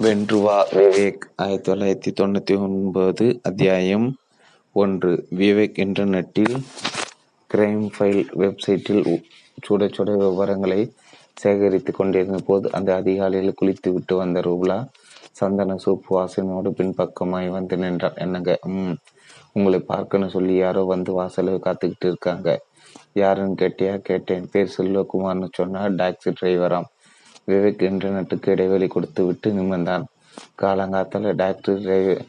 வென்றுவா. விவேக் ஆயிரத்தி தொள்ளாயிரத்தி தொண்ணூற்றி ஒன்பது அத்தியாயம் ஒன்று. விவேக் இன்டர்நெட்டில் கிரைம் ஃபைல் வெப்சைட்டில் சுட சுட விவரங்களை சேகரித்து கொண்டிருந்த போது அந்த அதிகாலையில் குளித்து விட்டு வந்த ரூபலா சந்தன சூப் வாசனோடு பின்பக்கமாய் வந்து நின்றார் என்னங்க? ம். உங்களை பார்க்கணும் சொல்லி யாரோ வந்து வாசலில் காத்துக்கிட்டு இருக்காங்க. யாருன்னு கேட்டியா? கேட்டேன். பேர் செல்வகுமார்னு சொன்னால் டாக்ஸி டிரைவராம். விவேக் இன்டர்நெட்டுக்கு இடைவெளி கொடுத்து விட்டு நிமிர்ந்தான். காலங்காத்தால டாக்டர் டிரைவர்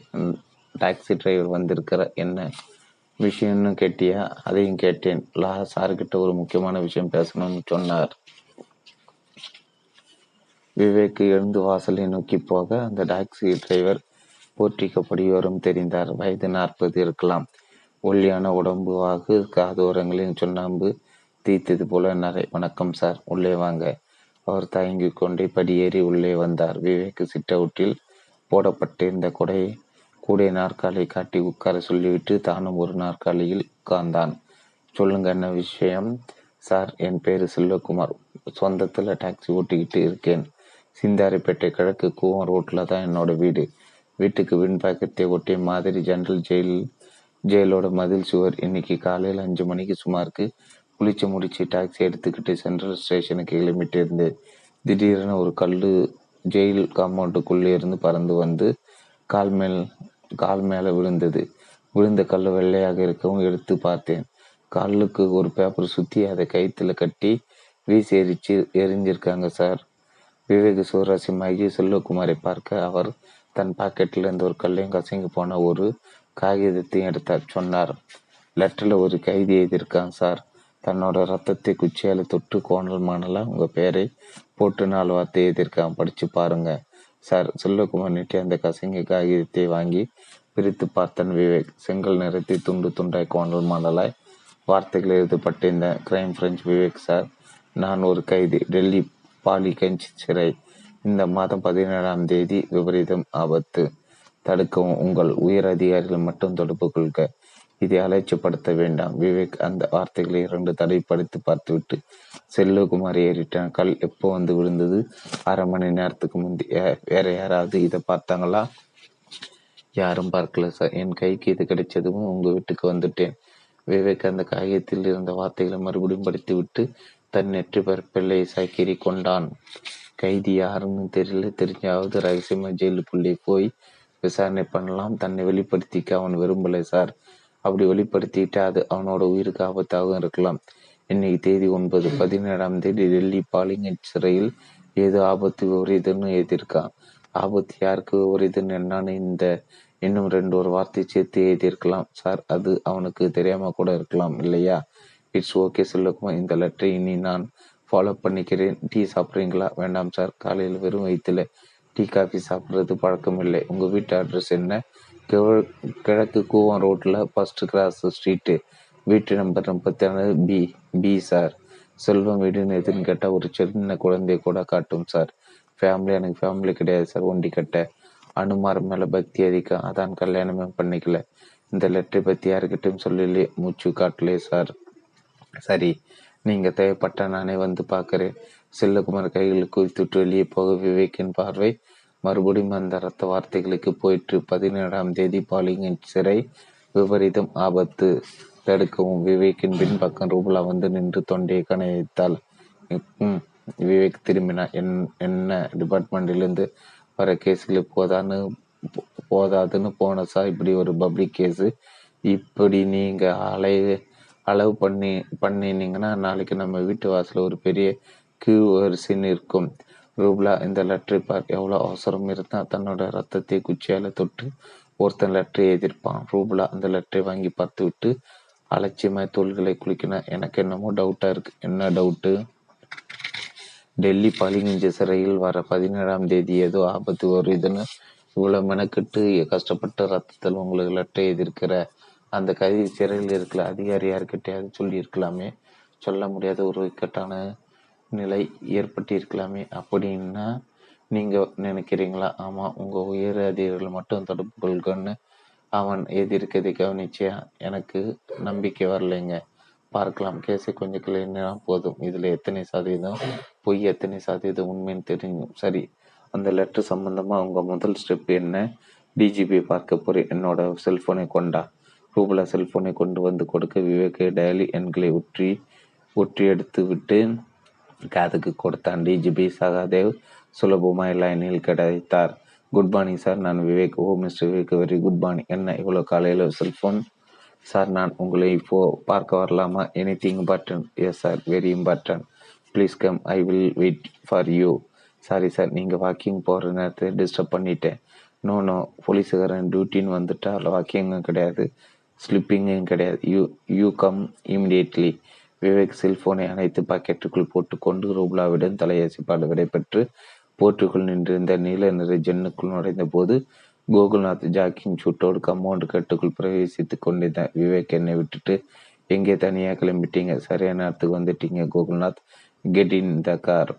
டாக்ஸி டிரைவர் வந்திருக்கிற என்ன விஷயம்னு கேட்டியா? அதையும் கேட்டேன். லா சார்கிட்ட ஒரு முக்கியமான விஷயம் பேசணும்னு சொன்னார். விவேக் எழுந்து வாசலை நோக்கி போக அந்த டாக்ஸி டிரைவர் போற்றிக்கப்படியோரும் தெரிந்தார். வயது நாற்பது இருக்கலாம். ஒல்லியான உடம்பு வாகு காதோரங்களின் சுண்ணாம்பு தீத்தது போல நரை. வணக்கம் சார். உள்ளே வாங்க. அவர் தயங்கிக் கொண்டே படியேறி உள்ளே வந்தார். விவேக் சிட்டவுட்டில் போடப்பட்டிருந்த கொடை கூடை நாற்காலியை காட்டி உட்கார சொல்லிவிட்டு தானும் ஒரு நாற்காலியில் உட்கார்ந்தான். சொல்லுங்க என்ன விஷயம்? சார் என் பேரு செல்வகுமார். சொந்தத்தில் டாக்ஸி ஓட்டிக்கிட்டு இருக்கேன். சிந்தாரிப்பேட்டை கிழக்கு கூவம் ரோட்டில் தான் என்னோட வீடு. வீட்டுக்கு விண்பாக்கத்தை ஒட்டிய மாதிரி ஜெனரல் ஜெயில் ஜெயிலோட மதில் சுவர் இன்னைக்கு காலையில் அஞ்சு மணிக்கு சுமாருக்கு குளிச்சு முடிச்சு டாக்ஸி எடுத்துக்கிட்டு சென்ட்ரல் ஸ்டேஷனுக்கு கிளம்பிட்டு இருந்து ஒரு கல்லு ஜெயில் காம்பவுண்டுக்குள்ளே இருந்து பறந்து வந்து கால் மேல் கால் மேலே விழுந்தது. விழுந்த கல் வெள்ளையாக இருக்கவும் எடுத்து பார்த்தேன். கல்லுக்கு ஒரு பேப்பர் சுற்றி அதை கைத்தில் கட்டி வீசி எரிச்சு எரிஞ்சிருக்காங்க சார் விவேக் சுவராசியமாகி செல்வகுமாரை பார்க்க அவர் தன் பாக்கெட்டில் இருந்த ஒரு கல்லையும் கசங்கி போன ஒரு காகிதத்தையும் எடுத்தார். சொன்னார் லெட்டரில் ஒரு கைதி எழுதியிருக்காங்க சார் தன்னோட ரத்தத்தை குச்சியால் தொட்டு கோணல் மாணலாக உங்கள் பேரை போட்டு நாலு வார்த்தை எழுதியிருக்கான் படித்து பாருங்க. சார் செல்வகுமார் நீட்டி அந்த கசங்கி காகிதத்தை வாங்கி பிரித்து பார்த்தான் விவேக். செங்கல் நிறத்தை துண்டு துண்டாய் கோணல் மாணலாய் வார்த்தைகள் எழுதப்பட்டிருந்த கிரைம் பிரெஞ்ச் விவேக் சார் நான் ஒரு கைதி டெல்லி பாலிகஞ்ச் சிறை. இந்த மாதம் பதினேழாம் தேதி விபரீதம் ஆபத்து. தடுக்கவும் உங்கள் உயர் அதிகாரிகள் மட்டும் தொடர்பு கொள்க. இதை அலட்சியப்படுத்த வேண்டாம். விவேக் அந்த வார்த்தைகளை இரண்டு தடை படித்து பார்த்துவிட்டு செல்வகுமார் ஏறிட்டான். கல் எப்போ வந்து விழுந்தது? அரை மணி நேரத்துக்கு முந்தி. வேற யாராவது இதை பார்த்தாங்களா? யாரும் பார்க்கல சார். என் கைக்கு இது கிடைச்சதும் உங்க வீட்டுக்கு வந்துட்டேன். விவேக் அந்த காகிதத்தில் இருந்த வார்த்தைகளை மறுபடியும் படித்து விட்டு தன் நெற்றி பரப்பிள்ளை சாக்கிரி கொண்டான். கைதி யாருன்னு தெரியல. தெரிஞ்சாவது ரகசியமா ஜெயிலுக்குள்ளே போய் விசாரணை பண்ணலாம். தன்னை வெளிப்படுத்திக்க அவன் விரும்பலை சார். அப்படி வெளிப்படுத்திட்டு அது அவனோட உயிருக்கு ஆபத்தாகவும் இருக்கலாம். இன்னைக்கு தேதி ஒன்பது பதினேழாம் தேதி டெல்லி பாலிங்க சிறையில் ஏதோ ஆபத்து விபரீதம்னு எழுதியிருக்கான். ஆபத்து யாருக்கு விபரீதம்னு என்னன்னு இந்த இன்னும் ரெண்டு ஒரு வார்த்தை சேர்த்து எழுதியிருக்கலாம். சார் அது அவனுக்கு தெரியாம கூட இருக்கலாம் இல்லையா? இட்ஸ் ஓகே சொல்லுக்குமா இந்த லெட்டரை இனி நான் ஃபாலோ பண்ணிக்கிறேன். டீ சாப்பிட்றீங்களா? வேண்டாம் சார். காலையில் வெறும் வயிற்றுல டீ காஃபி சாப்பிட்றது பழக்கம் இல்லை. உங்கள் வீட்டு அட்ரஸ் என்ன? கிழக்கு கூவம் ரோட்டில் ஃபர்ஸ்ட் கிராஸ் ஸ்ட்ரீட்டு வீட்டு நம்பர் முப்பத்தி நாலு பி பி சார் செல்வம் வீடுன்னு எதுன்னு கேட்டால் ஒரு சின்ன குழந்தைய கூட காட்டும் சார் ஃபேமிலி எனக்கு ஃபேமிலி கிடையாது சார் ஒண்டி கட்ட. அனுமார் மேலே பக்தி அதிகம். அதான் கல்யாணமே பண்ணிக்கல. இந்த லெட்டரை பற்றி யாருக்கிட்டையும் சொல்லலையே. மூச்சு காட்டலையே சார் சரி நீங்கள் தேவைப்பட்ட நானே வந்து பார்க்குறேன் செல்லகுமார் கைகள் குவித்துட்டு வெளியே போக விவேக்கின் பார்வை மறுபடியும் அந்த ரத்த வார்த்தைகளுக்கு போயிற்று. பதினேழாம் தேதி பாலிங்கின் சிறை விபரீதம் ஆபத்து தடுக்கவும் விவேக்கின் பின்பக்கம் ரூபலா வந்து நின்று தொண்டையை கணைத்தாள் விவேக் திரும்பினா என் என்ன டிபார்ட்மெண்ட்டிலிருந்து வர கேஸுகளுக்கு போதான்னு போதாதுன்னு போனசா இப்படி ஒரு பப்ளிக் கேஸு. இப்படி நீங்கள் அலை அளவு பண்ணி பண்ணினீங்கன்னா நாளைக்கு நம்ம வீட்டு வாசலில் ஒரு பெரிய கியூ வரிசைன்னு இருக்கும். ரூப்லா இந்த லெட்டரை பார் எவ்வளோ அவசரம் இருந்தால் தன்னோட ரத்தத்தை குச்சியால் தொட்டு ஒருத்தன் லெட்டரை எதிர்ப்பான். ரூபலா அந்த லெட்டரை வாங்கி பார்த்து விட்டு அலட்சியமாய் தோள்களை குளிக்கின எனக்கு என்னமோ டவுட்டா இருக்கு. என்ன டவுட்டு டெல்லி பாலிங்கிஞ்ச சிறையில் வர பதினேழாம் தேதி ஏதோ ஆபத்து வருதுன்னு இவ்வளவு மெனக்கெட்டு கஷ்டப்பட்டு ரத்தத்தில் உங்களுக்கு லெட்டரை எதிர்க்கிற அந்த கைதி சிறையில் இருக்கிற அதிகாரி யாருக்கிட்டையாவது சொல்லி இருக்கலாமே சொல்ல முடியாத ஒரு இக்கட்டான நிலை ஏற்பட்டிருக்கலாமே அப்படின்னா நீங்கள் நினைக்கிறீங்களா? ஆமாம் உங்கள் உயர் அதிகாரிகள் மட்டும் தொடர்பு கொள்கன்னு அவன் எதிர்க்கதை கவனிச்சியா எனக்கு நம்பிக்கை வரலைங்க. பார்க்கலாம். கேஸை கொஞ்சம் கிளறினா போதும். இதில் எத்தனை சதவீதம்? பொய் எத்தனை சதவீதம் உண்மைன்னு தெரியும். சரி அந்த லெட்டர் சம்மந்தமாக உங்கள் முதல் ஸ்டெப் என்ன? டிஜிபி பார்க்க போகிறேன் என்னோட செல்ஃபோனை கொண்டா. ரூபலா செல்ஃபோனை கொண்டு வந்து கொடுக்க விவேக் டயலி எண்களை உற்றி ஒற்றி எடுத்து விட்டு காதுக்கு கொடுத்தான். டிஜிபி சகாதேவ் சுலபமாக லைனில் கிடைத்தார். குட் மார்னிங் சார் நான் Vivek. Oh mister Vivek very good morning என்ன இவ்வளோ காலையில் செல்ஃபோன் சார் நான் உங்களை இப்போ பார்க்க வரலாமா? Anything important yes sir very important please come I will wait for you sorry sir நீங்கள் வாக்கிங் போகிற நேரத்தை டிஸ்டர்ப் பண்ணிட்டேன். நோ நோ போலீஸுக்காரன் டியூட்டின்னு வந்துட்டால் வாக்கிங்கும் கிடையாது. ஸ்லிப்பிங்கும் கிடையாது. You you come immediately Vivek செல்போனை அனைத்து பாக்கெட்டுக்குள் போட்டுக்கொண்டு ரூபலாவிடம் தலையசிப்பாடு விடைபெற்று போர்ட்டுக்குள் நின்றிருந்த நீல நிற ஜென்னுக்குள் நுழைந்த போது கோகுல்நாத் ஜாக்கிங் சூட்டோடு கம்பவுண்ட் கட்டுக்குள் பிரவேசித்துக் கொண்டிருந்த விவேக் என்னை விட்டுட்டு எங்கே தனியாக கிளம்பிட்டீங்க? சரியான நேரத்துக்கு வந்துட்டீங்க Gokulnath. Get in the car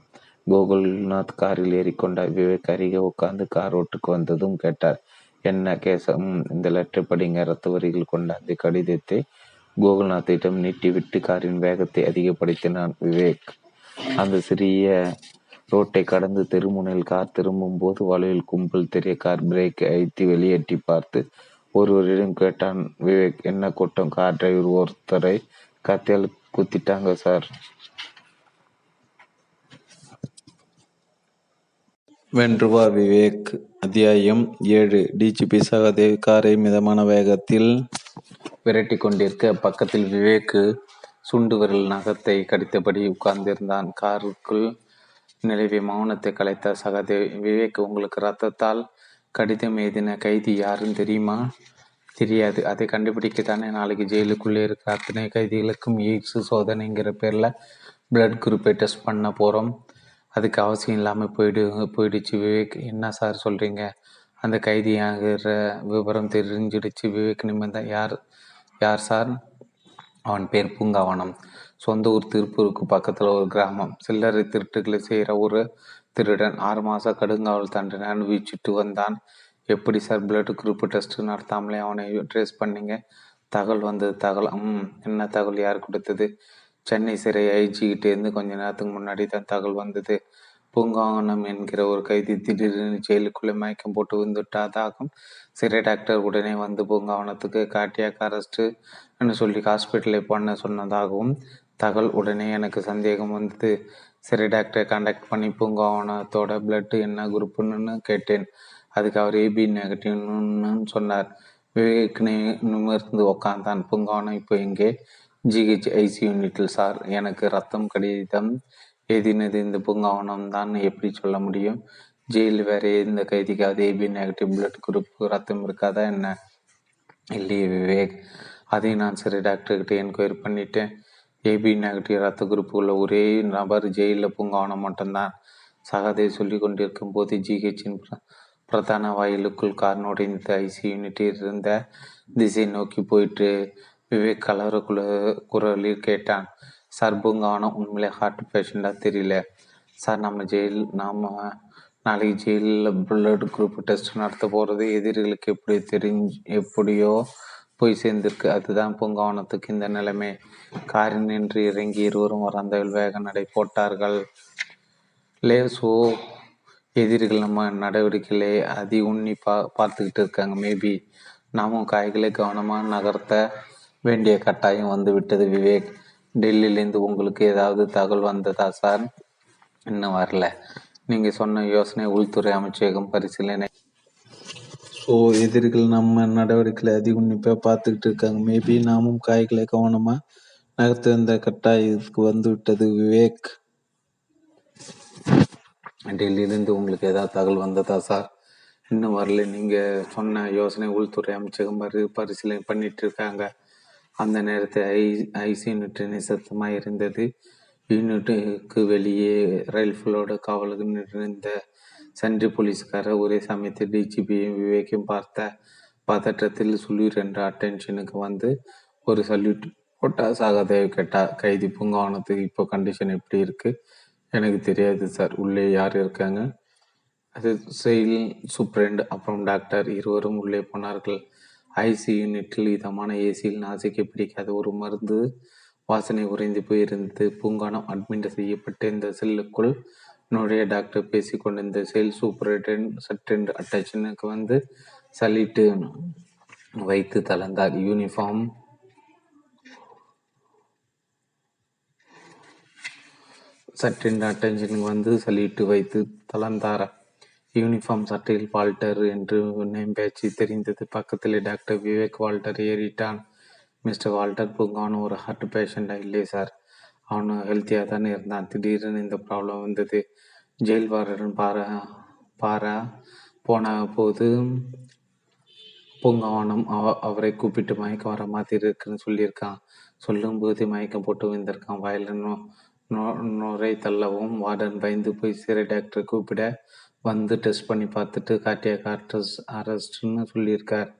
Gokulnath காரில் ஏறிக்கொண்டார். விவேக் அருகே உட்கார்ந்து கார் ஓட்டுக்கு வந்ததும் கேட்டார். என்ன கேசம்? இந்த லெட்டர் படிங்க. ரத்த வரிகள் கொண்ட அந்த கடிதத்தை கோகுல்நாத்திடம் நீட்டிவிட்டு காரின் வேகத்தை அதிகப்படுத்தினான் விவேக். அந்த சிறிய ரோட்டை கடந்து தெருமுனையில் கார் திரும்பும் போது வலையில் கும்பல் தெரிய கார் பிரேக் அழுத்தி வெளியேற்றி பார்த்து ஒருவரிடம் கேட்டான் விவேக் என்ன கூட்டம்? கார் டிரைவர் ஒருத்தரை கத்தியால் குத்திட்டாங்க சார். வென்றுவா விவேக். அத்தியாயம் ஏழு. டிஜிபி சகதேவ் காரை மிதமான வேகத்தில் விரட்டி கொண்டிருக்க பக்கத்தில் விவேக் சுண்டு விரல் நகத்தை கடித்தபடி உட்கார்ந்திருந்தான். காருக்குள் நிலவிய மௌனத்தை கலைத்த சகதேவ் விவேக் உங்களுக்கு ரத்தத்தால் கடிதம் எழுதின கைதி யாருன்னு தெரியுமா? தெரியாது. அதை கண்டுபிடிக்கத்தானே நாளைக்கு ஜெயிலுக்குள்ளே இருக்கிற அத்தனை கைதிகளுக்கும் எய்ட்ஸ் சோதனைங்கிற பேரில் பிளட் குரூப்பை டெஸ்ட் பண்ண போகிறோம் அதுக்கு அவசியம் இல்லாமல் போயிடு போயிடுச்சு விவேக். என்ன சார் சொல்கிறீங்க அந்த கைதியாகிற விவரம் தெரிஞ்சிடுச்சு. விவேக் நிமிர்ந்தான். யார் யார் சார்? அவன் பேர் பூங்காவனம். சொந்த ஊர் திருப்பூருக்கு பக்கத்தில் ஒரு கிராமம். சில்லறை திருட்டுகளை செய்கிற ஒரு திருடன் ஆறு மாதம் கடுங்காவல் தண்டனை அனுபவிச்சுட்டு வந்தான். எப்படி சார் பிளட் குரூப் டெஸ்ட் நடத்தாமலே அவனை ட்ரேஸ் பண்ணீங்க? தகவல் வந்தது தகவல். ம் என்ன தகவல்? யார் கொடுத்தது? சென்னை சிறை ஐஜிக்கிட்டேருந்து கொஞ்ச நேரத்துக்கு முன்னாடி தான் தகவல் வந்தது. பூங்காவனம் என்கிற ஒரு கைதி திடீரென ஜெயிலுக்குள்ளே மயக்கம் போட்டு வந்துட்டாதாகும் சிறை டாக்டர் உடனே வந்து பூங்காவனத்துக்கு காட்டியாக அரெஸ்ட்டு சொல்லி ஹாஸ்பிட்டலில் பண்ண சொன்னதாகவும் தகவல் உடனே எனக்கு சந்தேகம் வந்தது. சரி டாக்டரை காண்டாக்ட் பண்ணி பூங்காவனத்தோட பிளட்டு என்ன குரூப்புன்னு கேட்டேன். அதுக்கு அவர் ஏபி நெகட்டிவ்னு சொன்னார். விவேக் நிமிர்ந்து உக்காந்தான். பூங்காவனம் இப்போ இங்கே ஜிஹெச் ஐசி யூனிட்டில் சார். எனக்கு ரத்தம் கடிதம் எதினது இந்த பூங்காவனம் தான் எப்படி சொல்ல முடியும்? ஜெயிலில் வேற எந்த கைதிக்காவது ஏபி நெகட்டிவ் பிளட் குரூப் ரத்தம் இருக்காதா என்ன? இல்லையே விவேக். அதையும் நான் சரி டாக்டர்கிட்ட என்கொயரி பண்ணிட்டேன். ஏபி நெகட்டிவ் ரத்த குரூப் உள்ள ஒரே நபர் ஜெயிலில் பூங்காவனம் மட்டும்தான். சகதை சொல்லி கொண்டிருக்கும் போது ஜிஹெச்சின் பிரதான வாயிலுக்குள் கார் இந்த ஐசி யூனிட்டில் இருந்த திசை நோக்கி போயிட்டு விவேக் கலர குரலில் கேட்டான். சார் பூங்காவனம் உண்மையிலே ஹார்ட் பேஷண்டாக தெரியல. சார் நம்ம ஜெயில் நாம் நாளைக்கு ஜெயிலில் பிளட் குரூப் டெஸ்ட் நடத்த போகிறது எதிரிகளுக்கு எப்படி தெரிஞ்சு எப்படியோ போய் சேர்ந்திருக்கு. அதுதான் பூங்காவனத்துக்கு இந்த நிலைமை. காரில் நின்று இறங்கி இருவரும் வராந்தவில் வேக நடை போட்டார்கள். லேசோ எதிரிகள் நம்ம நடவடிக்கையிலே அதி உண்ணி பா பார்த்துக்கிட்டு இருக்காங்க. மேபி நாமும் காய்களை கவனமாக நகர்த்த வேண்டிய கட்டாயம் வந்து விட்டது விவேக். டெல்லியிலேருந்து உங்களுக்கு ஏதாவது தகவல் வந்ததா சார்? இன்னும் வரல. நீங்கள் சொன்ன யோசனை உள்துறை அமைச்சகம் பரிசீலனை. ஸோ எதிரிகள் நம்ம நடவடிக்கைகளை அதி உன்னிப்பாக பார்த்துக்கிட்டு இருக்காங்க. மேபி நாமும் காய்களை கவனமாக நகர்த்த இந்த கட்டாயத்துக்கு வந்து விட்டது விவேக். டெல்லியிலேருந்து உங்களுக்கு ஏதாவது தகவல் வந்ததா சார்? இன்னும் வரல. நீங்கள் சொன்ன யோசனை உள்துறை அமைச்சகம் பரி பரிசீலனை பண்ணிட்டு இருக்காங்க. அந்த நேரத்தில் ஐ ஐசி யூனிட் நிசத்தமாக இருந்தது. யூனிட்டுக்கு வெளியே ரயில்களோட காவலுக்கு நின்றிருந்த சன்றி போலீஸ்காரர் ஒரே சமயத்தில் டிஜிபியும் விவேக்கையும் பார்த்த பதற்றத்தில் சுளீர் என்ற அட்டென்ஷனுக்கு வந்து ஒரு சல்யூட் போட்டா சாகதேவ் கேட்டா கைதி பூங்காவனத்துக்கு இப்போ கண்டிஷன் எப்படி இருக்கு? எனக்கு தெரியாது சார் உள்ளே யார் இருக்காங்க? அது செயல் சூப்ரண்ட் அப்புறம் டாக்டர் இருவரும் உள்ளே போனார்கள். ஐசி யூனிட்டில் இதமான ஏசியில் நாசிக்கு பிடிக்காத ஒரு மருந்து வாசனை உறைந்து போயிருந்தது. பூங்கானம் அட்மிட் செய்யப்பட்டு இந்த செல்லுக்குள் நுழைய டாக்டர் பேசி கொண்டிருந்த செல் சூப்பரிண்ட் சட்டென்று அட்டென்ஷனுக்கு வந்து சலிட்டு வைத்து தளர்ந்தார். யூனிஃபார்ம் சட்டென்று அட்டென்ஷனுக்கு வந்து சலிட்டு வைத்து தளர்ந்தார்? யூனிஃபார்ம் சட்டையில் வால்டர் என்று நேம் பேச்சு தெரிந்தது. பக்கத்தில் டாக்டர் விவேக் வால்டர் ஏறிட்டான். மிஸ்டர் வால்டர் பூங்கான ஒரு ஹார்ட் பேஷண்டா இல்லை சார். அவனு ஹெல்த்தியாக தானே இருந்தான். திடீர்னு இந்த ப்ராப்ளம் வந்தது. ஜெயில் வாரடன் பாரா பாரா போன போது பூங்காவனம் அவ அவரை கூப்பிட்டு மயக்கம் வர மாதிரி இருக்குன்னு சொல்லியிருக்கான். சொல்லும் போது மயக்கம் போட்டு வந்திருக்கான் நோ நுரை தள்ளவும் வார்டன் பயந்து போய் சிறை டாக்டரை கூப்பிட வந்து டெஸ்ட் பண்ணி பார்த்துட்டு காட்டிய கார்டஸ் அரெஸ்ட்னு சொல்லியிருக்கார்.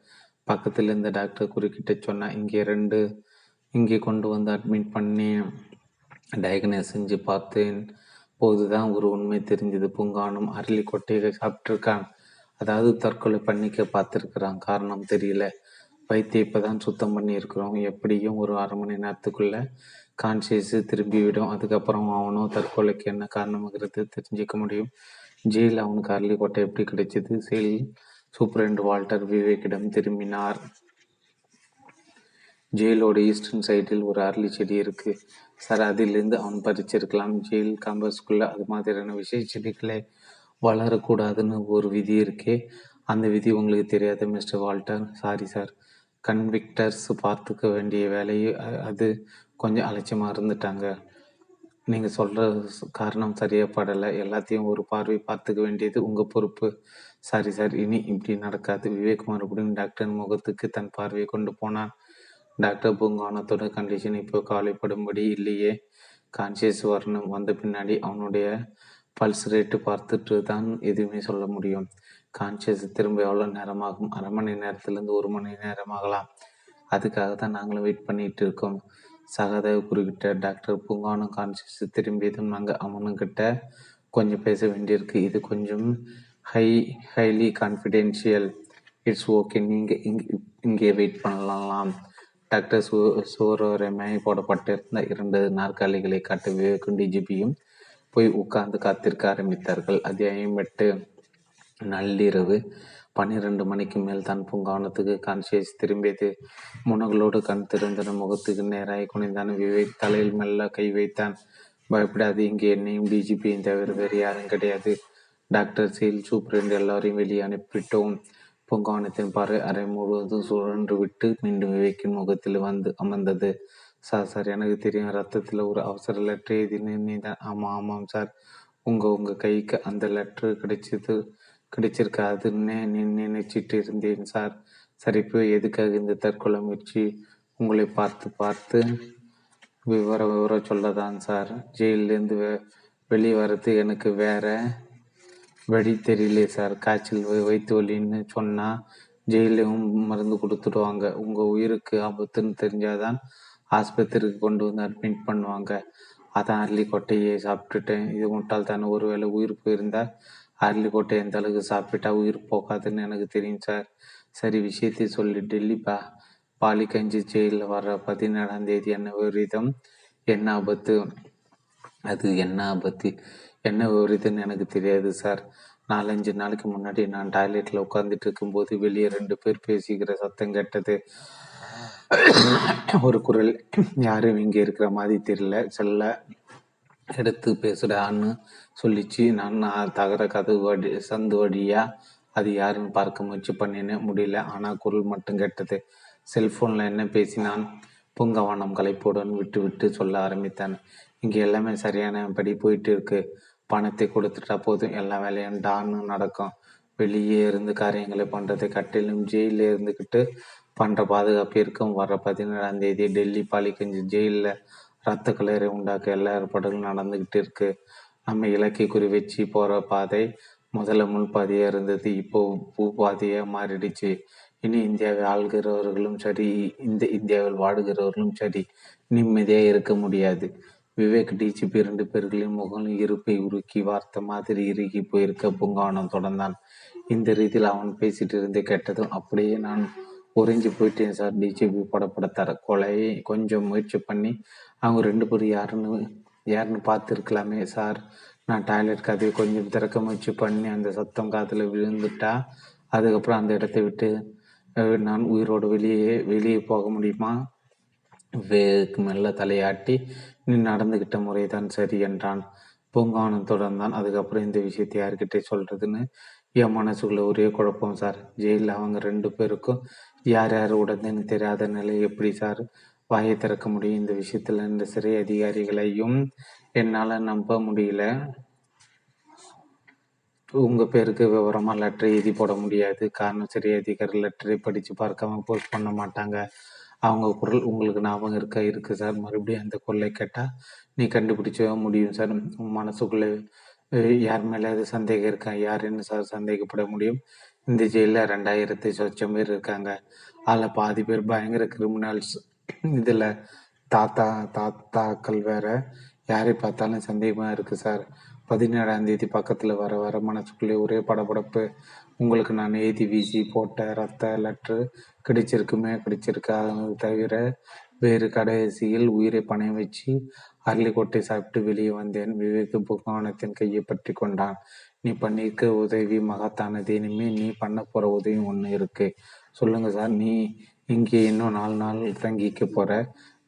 பக்கத்தில் இருந்த டாக்டர் குறுக்கிட்ட சொன்னால் இங்கே ரெண்டு இங்கே கொண்டு வந்து அட்மிட் பண்ணி டயக்னோஸ் செஞ்சு பார்த்தேன். போது தான் ஒரு உண்மை தெரிஞ்சது. பூங்கானும் அரளி கொட்டையை சாப்பிட்ருக்கான் அதாவது தற்கொலை பண்ணிக்க பார்த்துருக்குறான். காரணம் தெரியல. வைத்திய இப்பதான் சுத்தம் பண்ணியிருக்கிறோம். எப்படியும் ஒரு அரை மணி நேரத்துக்குள்ள கான்சியஸ் திரும்பிவிடும். அதுக்கப்புறம் அவனும் தற்கொலைக்கு என்ன காரணமாகிறது தெரிஞ்சுக்க முடியும். ஜெயில் அவனுக்கு அரளி கொட்டை எப்படி கிடைச்சது? செயல் சூப்பரண்ட் வால்டர் விவேக்கிடம் திரும்பினார். ஜெயிலோட ஈஸ்டர்ன் சைடில் ஒரு அரளி செடி இருக்கு. சார் அதிலிருந்து அவன் பறிச்சிருக்கலாம். ஜெயில் காம்பஸ்குள்ள அது மாதிரியான விஷய செடிகளை வளரக்கூடாதுன்னு ஒரு விதி இருக்கே. அந்த விதி உங்களுக்கு தெரியாத மிஸ்டர் வால்டர். Sorry sir. கன்விக்டர்ஸ் பார்த்துக்க வேண்டிய வேலையை அது கொஞ்சம் அலட்சியமாக இருந்துட்டாங்க. நீங்கள் சொல்கிற காரணம் சரியாக படலை. எல்லாத்தையும் ஒரு பார்வை பார்த்துக்க வேண்டியது உங்கள் பொறுப்பு. Sorry sir. இனி இப்படி நடக்காது. விவேக் மறுபடியும் டாக்டர் முகத்துக்கு தன் பார்வையை கொண்டு போனான். டாக்டர் பூங்கானத்தோட கண்டிஷன் இப்போ கவலைப்படும்படி இல்லையே. கான்சியஸ் வரணும் வந்த பின்னாடி அவனுடைய பல்ஸ் ரேட்டு பார்த்துட்டு தான் எதுவுமே சொல்ல முடியும். கான்சியஸ் திரும்ப எவ்வளோ நேரமாகும்? அரை மணி நேரத்துலேருந்து ஒரு மணி நேரமாகலாம். அதுக்காக தான் நாங்களும் வெயிட் பண்ணிகிட்டு இருக்கோம். சகதேவ் குறுக்கிட்ட டாக்டர் பூங்கானும் கான்சியஸ் திரும்பியதும் நாங்கள் அவனுக்கிட்ட கொஞ்சம் பேச வேண்டியிருக்கு. இது கொஞ்சம் high highly confidential. It's okay நீங்கள் இங்கே இங்கே வெயிட் பண்ணலாம் டாக்டர் சு சுவரோரமை போடப்பட்டிருந்த இரண்டு நாற்காலிகளை காட்டு விவேக்கும் டிஜிபியும் போய் உட்கார்ந்து காத்திருக்க ஆரம்பித்தார்கள். அத்தியாயம் எட்டு. நள்ளிரவு. பன்னிரண்டு மணிக்கு மேல் தான் பூங்காவனத்துக்கு கான்சியஸ் திரும்பியது. முனகளோடு கண் திறந்தன முகத்துக்கு நேராக குனிந்தான். விவேக் தலையில் மெல்ல கை வைத்தான். பயப்படாது இங்கே என்னையும் டிஜிபியும் தவிர வேறு யாரும் கிடையாது. டாக்டர் சீல் சூப்பரண்ட் எல்லாரையும் வெளியே அனுப்பிட்டோம் பூங்காவனத்தின் பாறை அறை முழுவதும் சுழன்று விட்டு மீண்டும் விவேக்கின் முகத்தில் வந்து அமர்ந்தது. சார் சார் எனக்கு தெரியும் ரத்தத்தில் ஒரு அவசர லெட்டர் எழுதி தான். ஆமாம் ஆமாம் சார். உங்கள் உங்கள் கைக்கு அந்த லெட்ரு கிடைச்சது கிடைச்சிருக்காதுன்னு நினைச்சிட்டு இருந்தேன் சார். சரி எதுக்காக இந்த தற்கொலை முயற்சி? உங்களை பார்த்து பார்த்து விவர விவரம் சொல்லதான் சார். ஜெயிலேருந்து வெ வெளியே வர்றது எனக்கு வேற வழி தெரியலையே சார். காய்ச்சல் வயிற்று வலின்னு சொன்னால் ஜெயிலையும் மருந்து கொடுத்துடுவாங்க. உங்கள் உயிருக்கு ஆபத்துன்னு தெரிஞ்சாதான் ஆஸ்பத்திரிக்கு கொண்டு வந்து அட்மிட் பண்ணுவாங்க. அதான் அரளி கொட்டையை சாப்பிட்டுட்டேன். இது முட்டால் தானே ஒருவேளை உயிர் போயிருந்தால் அரளி எந்த அளவுக்கு சாப்பிட்டா உயிர் போகாதுன்னு எனக்கு தெரியும் சார். சரி விஷயத்தை சொல்லி டெல்லி பா பாலிகஞ்சி ஜெயிலில் வர்ற பதினேழாம் தேதி என்ன விபரீதம்? என்ன ஆபத்து? அது என்ன ஆபத்து? என்ன விபரீதம்னு எனக்கு தெரியாது சார். நாலஞ்சு நாளைக்கு முன்னாடி நான் டாய்லெட்டில் உட்காந்துட்டு இருக்கும்போது வெளியே ரெண்டு பேர் பேசிக்கிற சத்தம் கேட்டது. ஒரு குரல். யாரும் இங்கே இருக்கிற மாதிரி தெரியல. செல்ல எடுத்து பேசுடான்னு சொல்லிச்சு நான் தகர கதவு வடி சந்து வழியா அது யாருன்னு பார்க்க முயற்சி பண்ணினேன் முடியல. ஆனால் குரல் மட்டும் கேட்டது. செல்போனில் என்ன பேசினான்? பூங்கவனம் கலைப்புடன் விட்டு விட்டு சொல்ல ஆரம்பித்தான். இங்கே எல்லாமே சரியான படி போயிட்டு இருக்கு. பணத்தை கொடுத்துட்டா போதும். எல்லா வேலையும் டான்னு நடக்கும். வெளியே இருந்து காரியங்களை பண்ணுறது கட்டிலும் ஜெயிலில் இருந்துக்கிட்டு பண்ணுற பாதுகாப்பு இருக்கும். வர பதினேழாம் தேதி டெல்லி பாலிகஞ்சி ஜெயிலில் ரத்த கலரை உண்டாக்க எல்லா ஏற்பாடுகளும் நடந்துக்கிட்டு இருக்குது நம்ம இலக்கை குறி வச்சு போகிற பாதை முதல்ல முள் பாதையாக இருந்தது. இப்போ பூ பாதையாக மாறிடுச்சு. இனி இந்தியாவை ஆள்கிறவர்களும் சரி இந்த இந்தியாவில் வாடுகிறவர்களும் சரி நிம்மதியாக இருக்க முடியாது. விவேக் டிஜிபி ரெண்டு பேர்களின் முகம் இருப்பை உருக்கி வார்த்தை மாதிரி இறுகி போயிருக்க பூங்காவனம் தொடர்ந்தான். இந்த ரீதியில் அவன் பேசிட்டு இருந்து கேட்டதும் அப்படியே நான் உறைஞ்சி போயிட்டேன் சார். டிஜிபி படப்படத்தார கொலையை கொஞ்சம் முயற்சி பண்ணி அவங்க ரெண்டு பேரும் யாருன்னு யாருன்னு பார்த்துருக்கலாமே சார். நான் டாய்லெட் கதையை கொஞ்சம் திறக்க முயற்சி பண்ணி அந்த சத்தம் காதில் விழுந்துட்டா அதுக்கப்புறம் அந்த இடத்தை விட்டு நான் உயிரோடு வெளியே வெளியே போக முடியுமா? வேக்கு மெல்ல தலையாட்டி நீ நடந்துகிட்ட முறை தான் சரி என்றான். பூங்காவனம் தொடர்ந்தான். அதுக்கப்புறம் இந்த விஷயத்தை யார்கிட்ட சொல்றதுன்னு என் மனசுக்குள்ள ஒரே குழப்பம் சார். ஜெயிலில் அவங்க ரெண்டு பேருக்கும் யார் யார் உடனேன்னு தெரியாத நிலை எப்படி சார்? வாயை திறக்க முடியும். இந்த விஷயத்தில் இந்த சிறை அதிகாரிகளையும் என்னால் நம்ப முடியல. உங்கள் பேருக்கு விவரமாக லெட்டரை எழுதி போட முடியாது. காரணம் சிறை அதிகாரி லெட்டரை படித்து பார்க்காம போஸ்ட் பண்ண மாட்டாங்க. அவங்க குரல் உங்களுக்கு ஞாபகம் இருக்க? இருக்குது சார். மறுபடியும் அந்த குரலை கேட்டால் நீ கண்டுபிடிச்ச முடியும் சார். மனசுக்குள்ளே யார் மேலே அது சந்தேகம் இருக்கா? யாருன்னு சார் சந்தேகப்பட முடியும்? இந்த ஜெயிலில் ரெண்டாயிரத்தி சொச்சம் பேர் இருக்காங்க. அதில் பாதி பேர் பயங்கர கிரிமினல்ஸ் இதில் தாத்தா தாத்தாக்கள் வேற. யாரை பார்த்தாலும் சந்தேகமாக இருக்குது சார். பதினேழாம் தேதி பக்கத்தில் வர வர மனசுக்குள்ளே ஒரே படபடப்பு. உங்களுக்கு நான் எழுதி வீசி போட்ட ரத்த லெட்ரு கிடைச்சிருக்குமே கிடைச்சிருக்கா. தவிர வேறு கடைசியில் உயிரை பணைய வச்சு அரளிக்கொட்டை சாப்பிட்டு வெளியே வந்தேன். விவேக் புகானத்தின் கையை பற்றி கொண்டான். நீ பண்ணிருக்க உதவி மகத்தானது. இனிமே நீ பண்ண போகிற உதவி ஒன்று இருக்கு. சொல்லுங்க சார். நீ இங்கே இன்னும் நாலு நாள் தங்கிக்க போற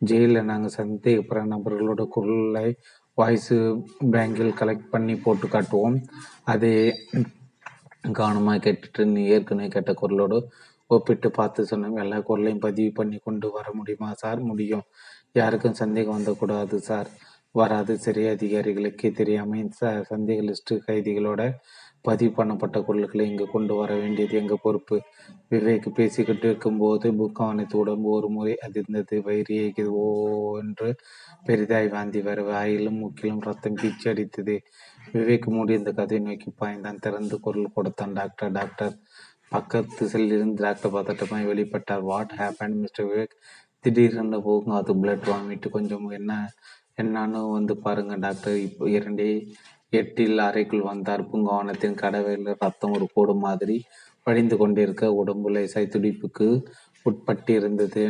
ஜெயிலில் நாங்கள் சந்தேகப்படுற நபர்களோட குரலை வாய்ஸ் பேங்கில் கலெக்ட் பண்ணி போட்டு காட்டுவோம். அதே கவனமாக கேட்டுட்டு நீ ஏற்கனவே கேட்ட குரலோடு ஒப்பிட்டு பார்த்து சொன்னோம் எல்லா குரலையும் பதிவு பண்ணி கொண்டு வர முடியுமா சார்? முடியும். யாருக்கும் சந்தேகம் வந்துக்கூடாது சார். வராது. சிறை அதிகாரிகளுக்கே தெரியாமல் ச சந்தேக லிஸ்ட் கைதிகளோட பதிவு பண்ணப்பட்ட குரல்களை இங்கு கொண்டு வர வேண்டியது எங்கள் பொறுப்பு? விவேக் பேசிக்கிட்டு இருக்கும்போது புக் உடம்பு ஒரு முறை அதிர்ந்தது வயிறு ஓ என்று பெரிதாய் வாந்தி வர வாயிலும் முக்கிலும் ரத்தம் பீச்சு அடித்தது. விவேக் மூடி இந்த கதையை நோக்கி பாய்ந்தான். திறந்து குரல் கொடுத்தான் டாக்டர். டாக்டர் பக்கத்து செல்லிருந்து டாக்டர் பதட்டமாய் வெளிப்பட்டார். வாட் ஹேப்பன் மிஸ்டர் விவேக் திடீரென்று போகும் அது பிளட் வாங்கிட்டு கொஞ்சம் என்ன என்னன்னு வந்து பாருங்க டாக்டர். இப்போ இரண்டே எட்டில் அறைக்குள் வந்தார். பூங்காவனத்தின் கடவையில் ரத்தம் ஒரு கோடு மாதிரி வழிந்து கொண்டிருக்க உடம்பு லேசாய் துடிப்புக்கு உட்பட்டிருந்தது.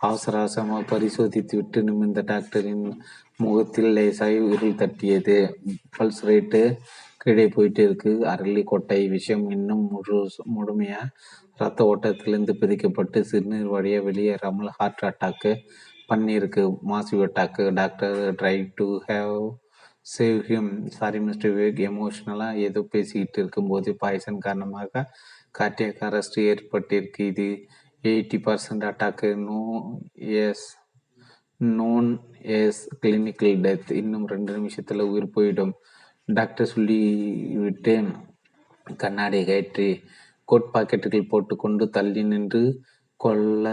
அவசர அவசரமாக பரிசோதித்து விட்டு நிமிர்ந்த டாக்டரின் முகத்தில் லேசாய் இருள் தட்டியது. பல்ஸ் ரேட்டு கீழே போயிட்டு இருக்கு. அரளி கொட்டை விஷயம் இன்னும் முழு முழுமையா ரத்த ஓட்டத்திலிருந்து பிரிக்கப்பட்டு சிறுநீர் வழியாக வெளியேறாமல் ஹார்ட் அட்டாக்கு பண்ணியிருக்கு. மாசி attack doctor try to have save him sorry mister Vivek எமோஷ்னலாக ஏதோ பேசிக்கிட்டு இருக்கும்போது பாய்சன் காரணமாக கார்டியக் அரெஸ்ட் ஏற்பட்டிருக்கு இது eighty percent attack no as known as clinical death இன்னும் ரெண்டு நிமிஷத்தில் உயிர் போயிடும். டாக்டர் சொல்லிவிட்டு கண்ணாடி கயிற்றி கோட் பாக்கெட்டுகள் போட்டுக்கொண்டு தள்ளி நின்று கொல்ல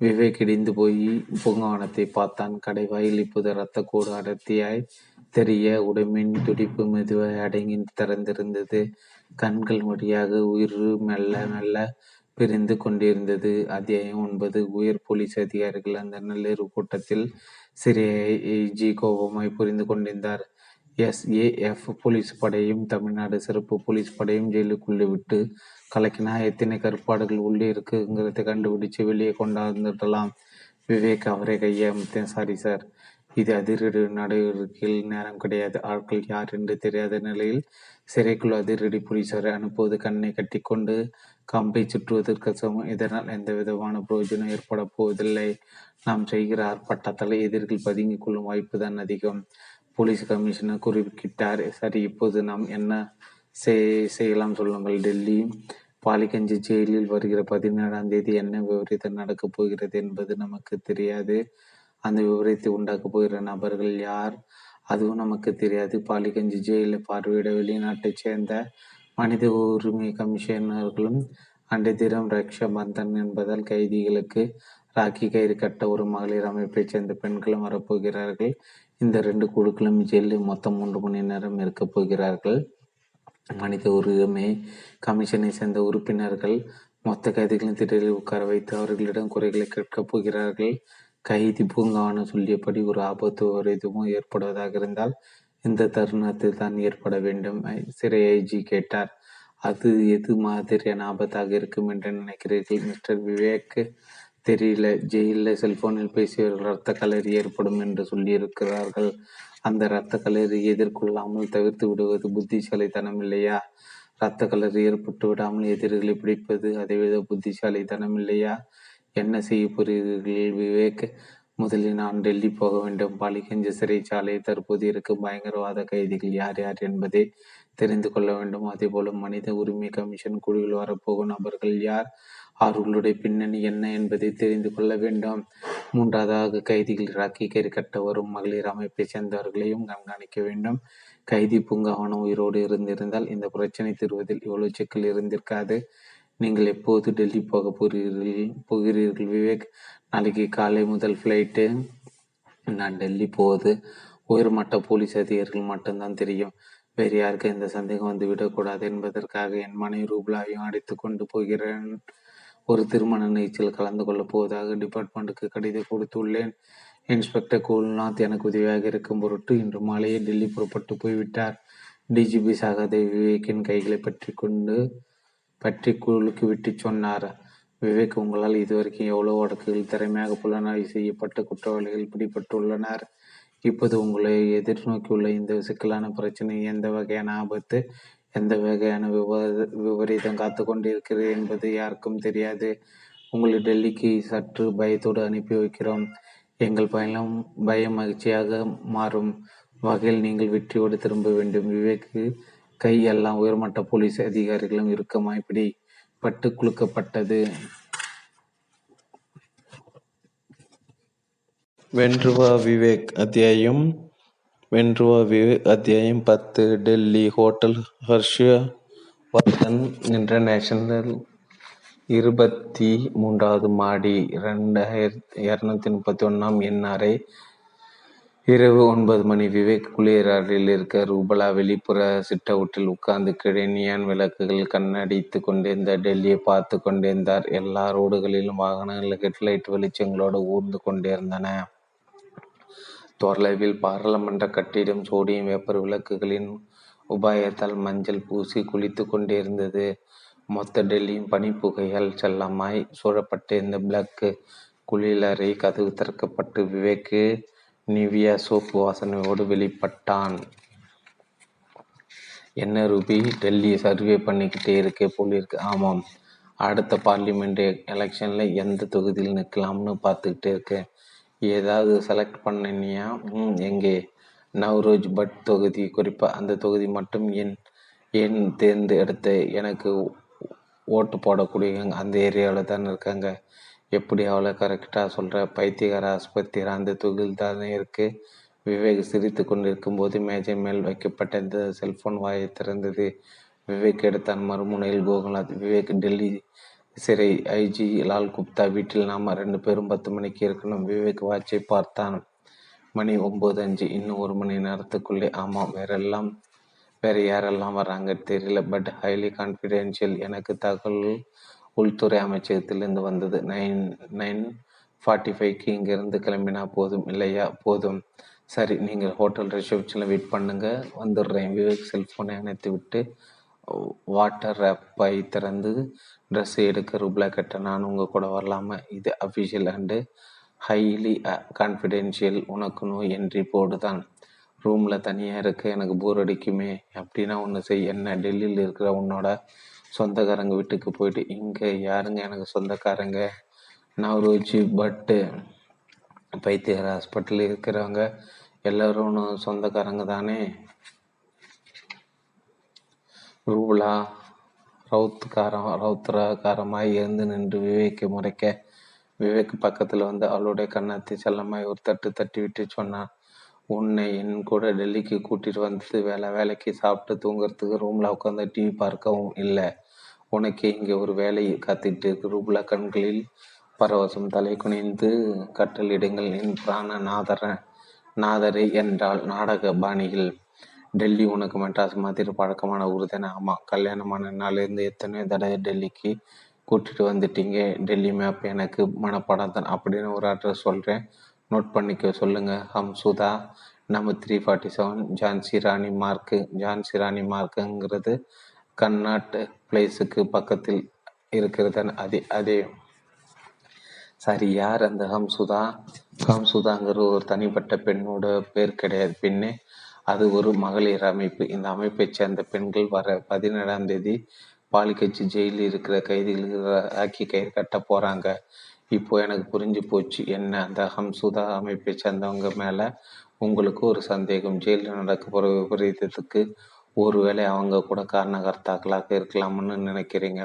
விவேக் இடிந்து போய் பூங்காவனத்தை பார்த்தான். கடைவாயில் இப்போது இரத்த கூடு அடர்த்தியாய் தெரிய உடம்பின் துடிப்பு மெதுவாய் அடங்கி திறந்திருந்தது. கண்கள் வழியாக உயிர் மெல்ல மெல்ல பிரிந்து கொண்டிருந்தது. அத்தியாயம் ஒன்பது. உயர் போலீஸ் அதிகாரிகள் அந்த நள்ளிரவு கூட்டத்தில் சிறிய ஜி கோபமாய் புரிந்து கொண்டிருந்தார். எஸ்ஏஎஃப் போலீஸ் படையும் தமிழ்நாடு சிறப்பு போலீஸ் படையும் ஜெயிலுக்குள்ளே விட்டு கலக்கினா எத்தனை கருப்பாடுகள் உள்ளே இருக்குங்கிறத கண்டுபிடிச்சு வெளியே கொண்டாந்துடலாம். விவேக் அவரை கையமைத்தேன். Sorry sir. இது அதிரடி நடவடிக்கையில் நேரம் கிடையாது. ஆட்கள் யார் என்று தெரியாத நிலையில் சிறைக்குள் அதிரடி போலீசாரை அனுப்புவது கண்ணை கட்டிக்கொண்டு கம்பை சுற்றுவதற்கு சமம். இதனால் எந்த விதமான பிரயோஜனம் ஏற்பட போவதில்லை. நாம் செய்கிற ஆர்ப்பாட்டத்தால் எதிர்கள் பதுங்கிக் கொள்ளும் வாய்ப்பு தான் அதிகம். போலீஸ் கமிஷனர் குறிப்பிட்டார். சரி இப்போது நாம் என்ன செய்யலாம் சொல்லுங்கள். டெல்லி பாலிகஞ்சி ஜெயிலில் வருகிற பதினேழாம் தேதி என்ன விபரீதம் நடக்கப் போகிறது என்பது நமக்கு தெரியாது. அந்த விபரீத்தை உண்டாக்கப் போகிற நபர்கள் யார்? அதுவும் நமக்கு தெரியாது. பாலிகஞ்சி ஜெயிலில் பார்வையிட வெளிநாட்டைச் சேர்ந்த மனித உரிமை கமிஷனர்களும் அன்றைய தினம் ரக்ஷா பந்தன் என்பதால் கைதிகளுக்கு ராக்கி கயிறு கட்ட ஒரு மகளிர் அமைப்பைச் சேர்ந்த பெண்களும் வரப்போகிறார்கள். இந்த ரெண்டு குழுக்களும் ஜெயிலில் மொத்தம் மூன்று மணி நேரம் இருக்கப் போகிறார்கள். மனித உரிமை கமிஷனை சேர்ந்த உறுப்பினர்கள் மொத்த கைதிகளின் திடலில் உட்கார வைத்து அவர்களிடம் குறைகளை கேட்கப் போகிறார்கள். கைதி பூங்காவனம் சொல்லியபடி ஒரு ஆபத்து ஒரு எதுவும் ஏற்படுவதாக இருந்தால் இந்த தருணத்தில் தான் ஏற்பட வேண்டும் சிறை ஐஜி கேட்டார். அது எது மாதிரியான ஆபத்தாக இருக்கும் என்று நினைக்கிறீர்கள் மிஸ்டர் விவேக்? தெரியல ஜெயிலில் செல்போனில் பேசியவர்கள் இரத்த கலரி ஏற்படும் என்று சொல்லியிருக்கிறார்கள். அந்த இரத்த கலரி எதிர்கொள்ளாமல் தவிர்த்து விடுவது புத்திசாலித்தனம் இல்லையா? இரத்த கலர் ஏற்பட்டு விடாமல் எதிரிகளை பிடிப்பது அதைவிட புத்திசாலித்தனம் இல்லையா? என்ன செய்ய போகிறீர்கள் விவேக் முதலில் நான் டெல்லி போக வேண்டும். பாலிகஞ்சி சிறைச்சாலை தற்போது இருக்கும் பயங்கரவாத கைதிகள் யார் யார் என்பதை தெரிந்து கொள்ள வேண்டும். அதேபோல மனித உரிமை கமிஷன் குழுவில் வரப்போகும் நபர்கள் யார்? அவர்களுடைய பின்னணி என்ன என்பதை தெரிந்து கொள்ள வேண்டும். மூன்றாவதாக கைதிகள் ராக்கி கறி கட்ட வரும் மகளிர் அமைப்பை சேர்ந்தவர்களையும் கண்காணிக்க வேண்டும். கைதி பூங்காவனம் உயிரோடு இருந்திருந்தால் இந்த பிரச்சனை தீர்வதில் இவ்வளவு சிக்கல் இருந்திருக்காது. நீங்கள் எப்போது டெல்லி போக போகிறீர்கள் போகிறீர்கள்? விவேக் நாளைக்கு காலை முதல் ஃப்ளைட்டு நான் டெல்லி போவது உயர்மட்ட போலீஸ் அதிகாரிகள் மட்டும்தான் தெரியும். வேறு யாருக்கும் எந்த சந்தேகம் வந்து விடக்கூடாது என்பதற்காக என் மனைவி ரூபலாவையும் அடித்து கொண்டு போகிறேன். ஒரு திருமண நிகழ்ச்சியில் கலந்து கொள்ளப் போவதாக டிபார்ட்மெண்ட்டுக்கு கடிதம் கொடுத்துள்ளேன். இன்ஸ்பெக்டர் கோல்நாத் எனக்கு உதவியாக இருக்கும் பொருட்டு இன்று மாலையே டெல்லி புறப்பட்டு போய்விட்டார். டிஜிபி சகாதேவ் விவேக்கின் கைகளை பற்றி கொண்டு பற்றி குழுக்கு விட்டு சொன்னார். விவேக் உங்களால் இதுவரைக்கும் எவ்வளவு வழக்குகள் திறமையாக புலனாய்வு செய்யப்பட்ட குற்றவாளிகள் பிடிபட்டுள்ளனர்? இப்போது உங்களை எதிர்நோக்கியுள்ள இந்த சிக்கலான பிரச்சனை எந்த வகையான ஆபத்து எந்த வகையான விபரீதம் காத்து கொண்டிருக்கிறது என்பது யாருக்கும் தெரியாது. உங்களை டெல்லிக்கு சற்று பயத்தோடு அனுப்பி வைக்கிறோம். எங்கள் பயணம் பயம் மகிழ்ச்சியாக மாறும். வகையில் நீங்கள் வெற்றியோடு திரும்ப வேண்டும். விவேக்கு கை எல்லாம் உயர்மட்ட போலீஸ் அதிகாரிகளும் இறுக்கமாய் பிடி பட்டு குலுக்கப்பட்டது. வென்றுவா விவேக் அத்தியாயம். வென்றுவா விவேக் அத்தியாயம் பத்து. டெல்லி ஹோட்டல் ஹர்ஷியா வர்தன் இன்டர்நேஷனல் இருபத்தி மூன்றாவது மாடி ரெண்டாயிரத்தி இரநூத்தி முப்பத்தி ஒன்றாம் எண் அறை இரவு ஒன்பது மணி. விவேக் குளியலறையில் இருக்க ரூபலா வெளிப்புற சிட்டவுட்டில் உட்கார்ந்து கீழே நியான் விளக்குகள் கண்ணடித்து கொண்டிருந்த டெல்லியை பார்த்து கொண்டிருந்தார். எல்லா ரோடுகளிலும் வாகனங்கள் ஹெட்லைட் வெளிச்சங்களோடு ஊர்ந்து கொண்டிருந்தன. தொலைவில் பாராளுமன்ற கட்டிடம் சோடியம் வேப்பர் விளக்குகளின் உபாயத்தால் மஞ்சள் பூசி குளித்து கொண்டிருந்தது. மொத்த டெல்லியும் பனிப்புகையால் செல்லமாய் சூழப்பட்டிருந்த பிளக்கு குளியலறை கதவு திறக்கப்பட்டு விவேக்கு நிவ்யா சோப்பு வாசனையோடு வெளிப்பட்டான். என்ன ரூபி? டெல்லி சர்வே பண்ணிக்கிட்டே இருக்கே போல் இருக்கு. ஆமாம். அடுத்த பார்லிமெண்ட் எலெக்ஷனில் எந்த தொகுதியில் நிற்கலாம்னு பார்த்துக்கிட்டே இருக்கேன் ஏதாவது செலக்ட் பண்ணினியா? ம் எங்கே? நவ்ரோஜ் பட் தொகுதி குறிப்பாக அந்த தொகுதி மட்டும் என் ஏன் தேர்ந்தெடுத்த. எனக்கு ஓட்டு போடக்கூடிய அந்த ஏரியாவில் தான் இருக்காங்க. எப்படி அவ்வளோ கரெக்டாக சொல்கிற பைத்தியகார ஆஸ்பத்திரி அந்த தொகுதியில் தானே இருக்கு. விவேக் சிரித்து கொண்டிருக்கும் போது மேஜை மேல் வைக்கப்பட்ட இந்த செல்போன் வாயை திறந்தது. விவேக் எடுத்தான் மறுமுனையில் கோகுல்நாத் விவேக் டெல்லி சிறை ஐஜி லால் குப்தா வீட்டில் நாம் ரெண்டு பேரும் பத்து மணிக்கு இருக்கணும். விவேக் வாட்சை பார்த்தான். மணி ஒம்பது அஞ்சு. இன்னும் ஒரு மணி நேரத்துக்குள்ளே ஆமாம் வேறெல்லாம் வேற யாரெல்லாம் வராங்க தெரியல. பட் ஹைலி கான்ஃபிடென்ஷியல் எனக்கு தகவல் உள்துறை அமைச்சகத்திலிருந்து வந்தது. நைன் நைன் ஃபார்ட்டி ஃபைவ்க்கு இங்கேருந்து கிளம்பினா போதும் இல்லையா? போதும். சரி நீங்கள் ஹோட்டல் ரிசப்ஷனில் வெயிட் பண்ணுங்கள் வந்துடுறேன். விவேக் செல்ஃபோனை அணைத்து விட்டு வாட்டர் ரேப்பை திறந்து ட்ரெஸ் எடுக்க ரூப்லா கட்ட நான் உங்கள் கூட வரலாமா? இது அஃபிஷியல் அண்டு ஹைலி கான்ஃபிடென்ஷியல் உனக்கு நோய் என்ட்ரி போர்டு தான் ரூமில் தனியாக இருக்க எனக்கு போர் அடிக்குமே. அப்படின்னா ஒன்று செய். என்ன? டெல்லியில் இருக்கிற உன்னோட சொந்தக்காரங்க வீட்டுக்கு போயிட்டு இங்கே யாருங்க எனக்கு சொந்தக்காரங்க? நவரோஜி பட்டு பைத்தியர் ஹாஸ்பிட்டல் இருக்கிறவங்க எல்லோரும் சொந்தக்காரங்க தானே? ரூபலா ரவுத்காரம் ரவுத்ராகாரமாய் இருந்து நின்று விவேக்கு முறைக்க விவேக் பக்கத்தில் வந்து அவளுடைய கன்னத்தை செல்லமாய் ஒரு தட்டு தட்டி விட்டு சொன்னான். உன்னை என் கூட டெல்லிக்கு கூட்டிட்டு வந்தது வேலை வேலைக்கு சாப்பிட்டு தூங்குறதுக்கு ரூம்ல உட்காந்து டிவி பார்க்கவும் இல்லை. உனக்கு இங்கே ஒரு வேலை காத்திட்டு இருக்கு. கண்களில் பரவசம் தலை குனிந்து கட்டளிடுங்கள் என் பிராண நாதர நாதரை என்றால் நாடக பாணிகள் டெல்லி உனக்கு மெட்ராஸ் மாதிரி பழக்கமான ஊர் தானே? ஆமாம் கல்யாணமான நாள்லேருந்து எத்தனையோ தடவை டெல்லிக்கு கூட்டிட்டு வந்துட்டீங்க. டெல்லி மேப் எனக்கு மனப்படம் தான். அப்படின்னு ஒரு அட்ரஸ் சொல்கிறேன் நோட் பண்ணிக்க சொல்லுங்க. ஹம் சுதா. நம்ம three forty seven Jhansi Rani Marg Jhansi Rani மார்க்குங்கிறது cannot பிளேஸுக்கு பக்கத்தில் இருக்கிறது அதே அதே. சரி யார் அந்த ஹம்சுதா ஹம்சுதாங்கிற ஒரு தனிப்பட்ட பெண்ணோட பேர் கிடையாது. பின்னே அது ஒரு மகளிர் அமைப்பு. இந்த அமைப்பை சேர்ந்த பெண்கள் வர பதினேழாம் தேதி பாலிகட்சி ஜெயிலில் இருக்கிற கைதிகளுக்கு ஆக்கி கயிறு கட்ட போறாங்க. இப்போ எனக்கு புரிஞ்சு போச்சு. என்ன அந்த ஹம்சுதா அமைப்பை சேர்ந்தவங்க மேலே உங்களுக்கு ஒரு சந்தேகம்? ஜெயிலில் நடக்க போகிற விபரீதத்துக்கு ஒருவேளை அவங்க கூட காரணகர்த்தாக்களாக இருக்கலாம்னு நினைக்கிறீங்க?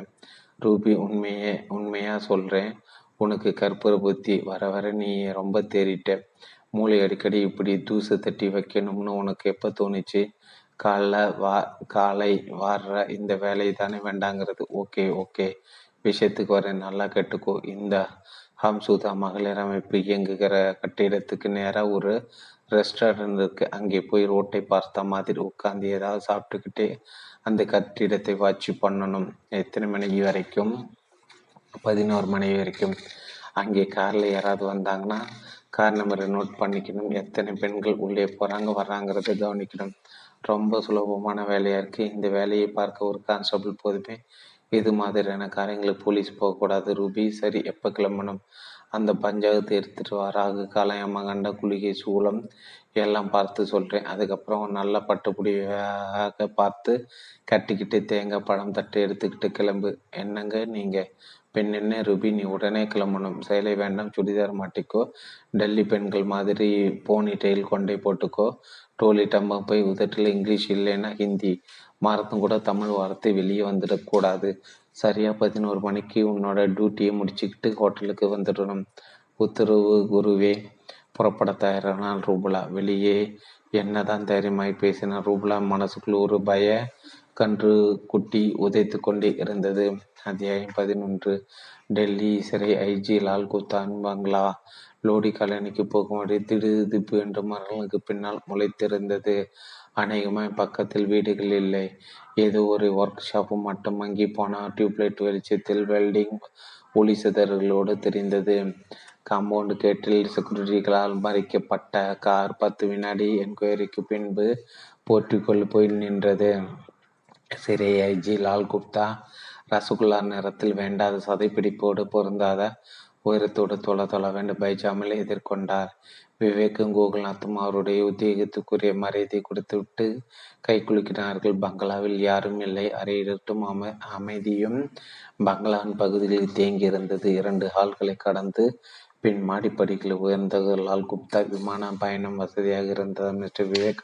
ரூபி உண்மையே உண்மையாக சொல்கிறேன் உனக்கு கற்பூர புத்தி வர வர நீ ரொம்ப தேறிட்ட. மூளை அடிக்கடி இப்படி தூசு தட்டி வைக்கணும்னு உனக்கு எப்போ தோணுச்சு? காலைல வா காலை வாடுற இந்த வேலை தானே வேண்டாங்கிறது. Okay okay. விஷயத்துக்கு வரேன் நல்லா கேட்டுக்கோ. இந்த ஹம்சுதா மகளிர் அமைப்பு இயங்குகிற கட்டிடத்துக்கு நேராக ஒரு ரெஸ்டாரண்ட் இருக்கு. அங்கே போய் ரோட்டை பார்த்த மாதிரி உட்காந்து ஏதாவது சாப்பிட்டுக்கிட்டே அந்த கட்டிடத்தை வாட்சி பண்ணணும். எத்தனை மணிக்கு வரைக்கும்? பதினோரு மணி வரைக்கும். அங்கே காரில் யாராவது வந்தாங்கன்னா கார் நம்பரை நோட் பண்ணிக்கணும். எத்தனை பெண்கள் உள்ளே போகிறாங்க வர்றாங்கிறத கவனிக்கணும். ரொம்ப சுலபமான வேலையாக இருக்குது இந்த வேலையை பார்க்க ஒரு கான்ஸ்டபிள் போதுமே இது மாதிரியான காரியங்களுக்கு போலீஸ் போகக்கூடாது. ரூபி சரி எப்போ கிளம்பணும்? அந்த பஞ்சாயத்து எடுத்துட்டு வராக ராகு கண்ட குளிகை சூளம் எல்லாம் பார்த்து சொல்கிறேன் அதுக்கப்புறம் நல்ல பட்டுப்புடியாக பார்த்து கட்டிக்கிட்டு தேங்காய் பழம் தட்டு எடுத்துக்கிட்டு கிளம்பு. என்னங்க நீங்கள் பெண் என்ன? ரூபி நீ உடனே கிளம்பணும். சேலை வேண்டாம் சுடிதார் மாட்டிக்கோ. டெல்லி பெண்கள் மாதிரி போனி டெயில் கொண்டே போட்டுக்கோ. டோலி டம்பம் போய் உதட்டில் இங்கிலீஷ் இல்லைன்னா ஹிந்தி. மறந்தும் கூட தமிழ் வார்த்தை வெளியே வந்துடக்கூடாது. சரியா பதினோரு மணிக்கு உன்னோட டியூட்டியை முடிச்சுக்கிட்டு ஹோட்டலுக்கு வந்துடணும். உத்தரவு குருவே புறப்பட தயாரானால் ரூபலா. வெளியே என்னதான் தைரியமாய் பேசின ரூபலா. மனசுக்குள் ஒரு பய கன்று குட்டி உதைத்து கொண்டே இருந்தது. அத்தியாயம் பதினொன்று. டெல்லி சிறை ஐஜி லால் குத்தான் பங்களா லோடி காலனிக்கு போகும்படி திடுதிப்பு என்று மரங்களுக்கு பின்னால் முளைத்திருந்தது. அநேகமாய் பக்கத்தில் வீடுகள் இல்லை. ஏதோ ஒரு ஒர்க் ஷாப்பு மட்டும் மங்கி போன டியூப்லைட் வெளிச்சத்தில் வெல்டிங் ஒளி சிதறல்களோடு தெரிந்தது. காம்பவுண்ட் கேட்டில் செக்யூரிட்டிகளால் மறைக்கப்பட்ட கார் பத்து வினாடி என்கொயரிக்கு பின்பு போர்ட்டிக்கொள் போய் நின்றது. சிறை ஐஜி லால் குப்தா ரசகுல்லா நிறத்தில் வேண்டாத சதைப்பிடிப்போடு பொருந்தாத உயரத்தோடு தொலை தொலை வேண்டும் பைஜாமில் எதிர்கொண்டார். விவேக்கும் கோகுல்நாத்தும் அவருடைய உத்தியோகத்துக்குரிய மரியாதை கொடுத்துவிட்டு கை குலுக்கினார்கள். பங்களாவில் யாரும் இல்லை. அறையிடட்டும். அமை அமைதியும் பங்களாவின் பகுதியில் தேங்கியிருந்தது. இரண்டு ஹால்களை கடந்து பின் மாடிப்படிகள் உயர்ந்தவர்களால் குப்தா விமான பயணம் வசதியாக இருந்தது. மிஸ்டர் விவேக்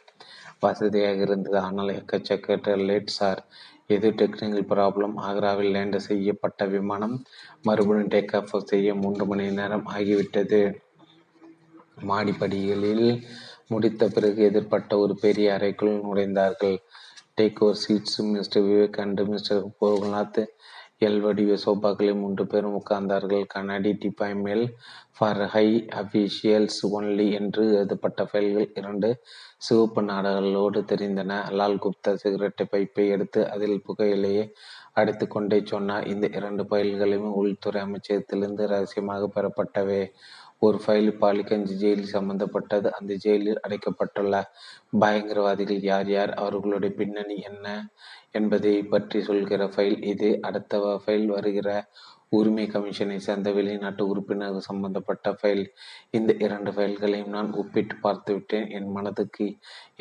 வசதியாக இருந்தது. ஆனால் எக்கச்சக்க லேட் சார். எது டெக்னிக்கல் ப்ராப்ளம்? ஆக்ராவில் லேண்ட் செய்யப்பட்ட விமானம் மறுபடியும் டேக் ஆஃப் செய்ய மூன்று மணி நேரம் ஆகிவிட்டது. மாடிப்படிகளில் முடித்த பிறகு எதிர்பட்ட ஒரு பெரிய அறைக்குள் நுழைந்தார்கள். Take over seats mister Vivek and mister Gokulnath L வடிவ சோபாக்களில் மூன்று பேரும் உட்கார்ந்தார்கள். கண்ணாடி டிப்பாய் மேல் ஃபார் ஹை அபிஷியல்ஸ் ஒன்லி என்று எழுதப்பட்ட ஃபைல்கள் இரண்டு சிவப்பு நாடகளோடு தெரிந்தன. லால் குப்தா சிகரெட்டை பைப்பை எடுத்து அதில் புகையிலேயே அடித்து கொண்டே சொன்னார். இந்த இரண்டு ஃபைல்களையும் உள்துறை அமைச்சகத்திலிருந்து ரகசியமாக பெறப்பட்டவை. ஒரு ஃபைல் பாலிகஞ்ச் ஜெயிலில் சம்பந்தப்பட்டது. அந்த ஜெயிலில் அடைக்கப்பட்டுள்ள பயங்கரவாதிகள் யார் யார் அவர்களுடைய பின்னணி என்ன என்பதை பற்றி சொல்கிற ஃபைல் இது. அடுத்த ஃபைல் வருகிற உரிமை கமிஷனை சேர்ந்த வெளிநாட்டு உறுப்பினர் சம்பந்தப்பட்ட ஃபைல் இந்த இரண்டு ஃபைல்களையும் நான் ஒப்பிட்டு பார்த்துவிட்டேன். என் மனதுக்கு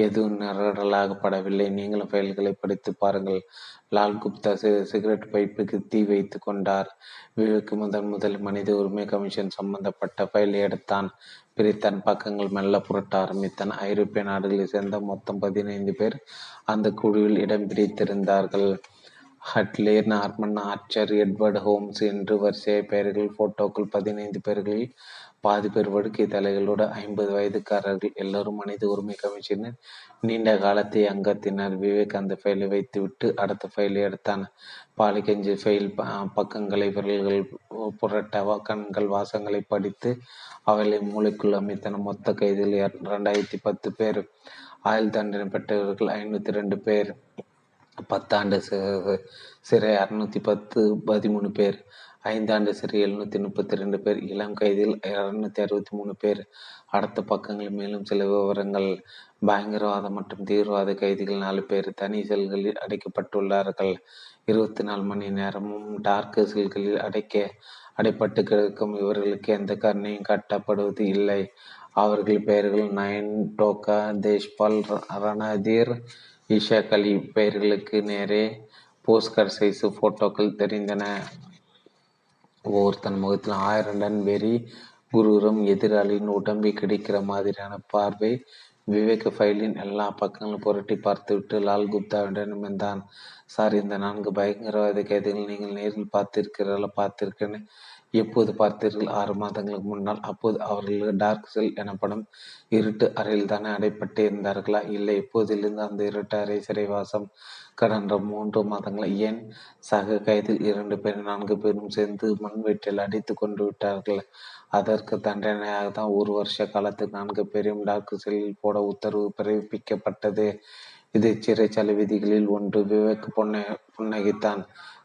எதுவும் நிரடலாகப்படவில்லை. நீங்களும் ஃபைல்களை படித்து பாருங்கள். லால் குப்தா சிகரெட் பைப்புக்கு தீ வைத்து கொண்டார். விவேக் முதன் முதல் மனித உரிமை கமிஷன் சம்பந்தப்பட்ட ஃபைலை எடுத்தான். பிரித்தான் பக்கங்கள் மெல்ல புரட்ட ஆரம்பித்தான். ஐரோப்பிய நாடுகளை சேர்ந்த மொத்தம் பதினைந்து பேர் அந்த குழுவில் இடம் பிடித்திருந்தார்கள். Hadley Norman Archer Edward Holmes என்று வரிசை பெயர்கள் போட்டோக்கள் பதினைந்து பேர்களில் பாதி பேர் வடுக்கை தலைகளோடு ஐம்பது வயதுக்காரர்கள் எல்லோரும் மனித உரிமை கமிஷனர். நீண்ட காலத்தை அங்கத்தினர் விவேக் அந்த ஃபைலை வைத்துவிட்டு அடுத்த ஃபைலை எடுத்தான் பாலிகஞ்சி ஃபைல் பக்கங்களை விரல்கள் புரட்ட கண்கள் வாசங்களை படித்து அவளை மூளைக்குள் அமைத்தன மொத்த கைதில் இரண்டாயிரத்தி பத்து பேர். ஆயுள் தண்டனை பெற்றவர்கள் ஐநூற்றி ரெண்டு பேர். பத்தாண்டு சிறை அறுநூத்தி பத்து பதிமூணு பேர். ஐந்தாண்டு சிறை எழுநூத்தி முப்பத்தி ரெண்டு பேர். இளம் கைதில் இருநூத்தி அறுபத்தி மூணு பேர். அடுத்த பக்கங்களில் மேலும் சில விவரங்கள். பயங்கரவாத மற்றும் தீவிரவாத கைதிகள் நாலு பேர். தனி செல்களில் அடைக்கப்பட்டுள்ளார்கள். இருபத்தி நாலு மணி நேரமும் டார்க் செல்களில் அடைக்க அடைப்பட்டு கிடக்கும் இவர்களுக்கு எந்த கருணையும் காட்டப்படுவது இல்லை. அவர்கள் பெயர்கள் நயன் டோக்கா தேஷ்பால் ரணதீர் இஷாக்கள் இப்பெயர்களுக்கு பெயர்களுக்கு நேரே போஸ்கர் சைஸ் போட்டோக்கள் தெரிந்தன. ஒவ்வொருத்தன் முகத்தில் ஆயிரம் டன் வெறி குருரம் எதிராளியின் உடம்பி கிடைக்கிற மாதிரியான பார்வை விவேக் ஃபைலின் எல்லா பக்கங்களும் புரட்டி பார்த்துவிட்டு லால் குப்தாவிடம் வந்தான் சார் இந்த நான்கு பயங்கரவாத கைதிகள் நீங்கள் நேரில் பார்த்திருக்கிறீர்களா? பார்த்திருக்கேன்னு எப்போது பார்த்தீர்கள்? ஆறு மாதங்களுக்கு முன்னால். அப்போது அவர்கள் டார்க் செல் எனப்படும் இருட்டு அறையில் தானே அடைப்பட்டு இருந்தார்களா? இல்லை இப்போதிலிருந்து அந்த இருட்டு அறை சிறைவாசம் கடந்த மூன்று மாதங்கள்? ஏன்? சக கைதில் இரண்டு பேர் நான்கு பேரும் சேர்ந்து மண்வெட்டில் அடித்து கொண்டு விட்டார்கள். அதற்கு தண்டனையாக தான் ஒரு வருஷ காலத்துக்கு நான்கு பேரையும் டார்க் செல்லில் போட உத்தரவு பிறப்பிக்கப்பட்டது. இது சிறைச்சாலை விதிகளில் ஒன்று விவேக் புன்ன புன்னகித்தான்.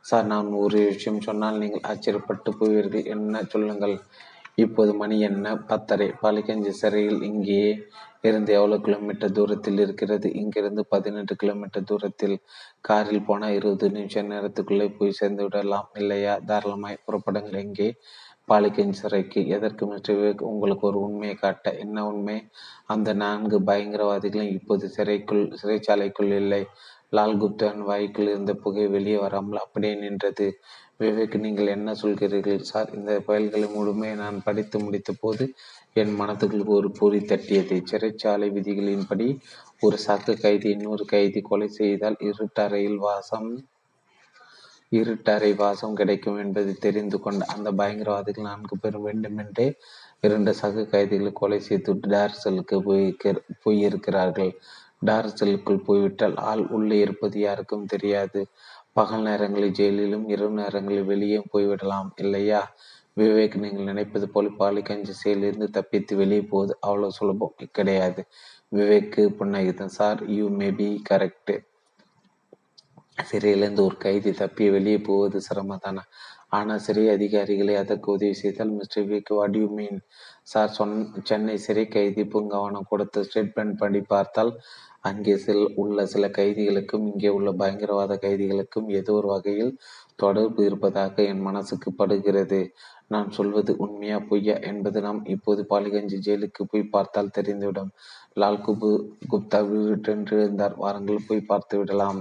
சார் நான் ஒரு விஷயம் சொன்னால் நீங்கள் ஆச்சரியப்பட்டு போவீர்கள். என்ன சொல்லுங்கள்? இப்போது மணி என்ன? பத்தரை. பாலிகஞ்சி சிறையில் இங்கே இருந்து எவ்வளவு கிலோமீட்டர் தூரத்தில் இருக்கிறது? இங்கிருந்து பதினெட்டு கிலோமீட்டர் தூரத்தில் காரில் போனால் இருபது நிமிஷம் நேரத்துக்குள்ளே போய் சேர்ந்து விடலாம் இல்லையா? தாராளமாய் புறப்படுங்கள். எங்கே? பாலிகஞ்சி சிறைக்கு. எதற்கு மிஸ்டர் விவேக் உங்களுக்கு ஒரு உண்மையை காட்ட? என்ன உண்மை? அந்த நான்கு பயங்கரவாதிகளும் இப்போது சிறைக்குள் சிறைச்சாலைக்குள் இல்லை. லால் குப்தான் வாய்க்குள் இருந்த புகை வெளியே வராமல் அப்படியே நின்றது. விவேக் நீங்கள் என்ன சொல்கிறீர்கள்? சார் இந்த பயல்களை முழுமையை நான் படித்து முடித்த போது என் மனத்துக்குள் ஒரு பொறி தட்டியது. சிறைச்சாலை விதிகளின்படி ஒரு சக கைதி இன்னொரு கைதி கொலை செய்தால் இருட்டறையில் வாசம் இருட்டறை வாசம் கிடைக்கும் என்பதை தெரிந்து கொண்ட அந்த பயங்கரவாதிகள் நான்கு பேரும் வேண்டுமென்றே இரண்டு சக கைதிகளை கொலை செய்து டார்சலுக்கு போய் போயிருக்கிறார்கள். டார்சலுக்குள் போய்விட்டால் ஆள் உள்ளே இருப்பது யாருக்கும் தெரியாது. பகல் நேரங்களில் ஜெயிலிலும் இரவு நேரங்களில் வெளியே போய்விடலாம் இல்லையா? விவேக் நீங்கள் நினைப்பது போல் பாலிகஞ்சி செயலிருந்து தப்பித்து வெளியே போவது அவ்வளோ சுலபம் கிடையாது. விவேக்கு புன்னகிதன் sir you may be correct சிறையிலிருந்து ஒரு கைதி தப்பி வெளியே போவது சிரமதான ஆனால் சிறை அதிகாரிகளை அதற்கு உதவி செய்தால் mister Vivek what you mean sir சொன் சென்னை சிறை கைதி பூங்காவனம் கொடுத்த ஸ்டேட்மெண்ட் பண்ணி பார்த்தால் அங்கே சில உள்ள சில கைதிகளுக்கும் இங்கே உள்ள பயங்கரவாத கைதிகளுக்கும் ஏதோ ஒரு வகையில் தொடர்பு இருப்பதாக என் மனசுக்கு படுகிறது. நான் சொல்வது உண்மையா பொய்யா என்பது நாம் இப்போது பாலிகஞ்சி ஜெயிலுக்கு போய் பார்த்தால் தெரிந்துவிடும். லால் குபு குப்தா இருந்தார் வாரங்கள் போய் பார்த்து விடலாம்.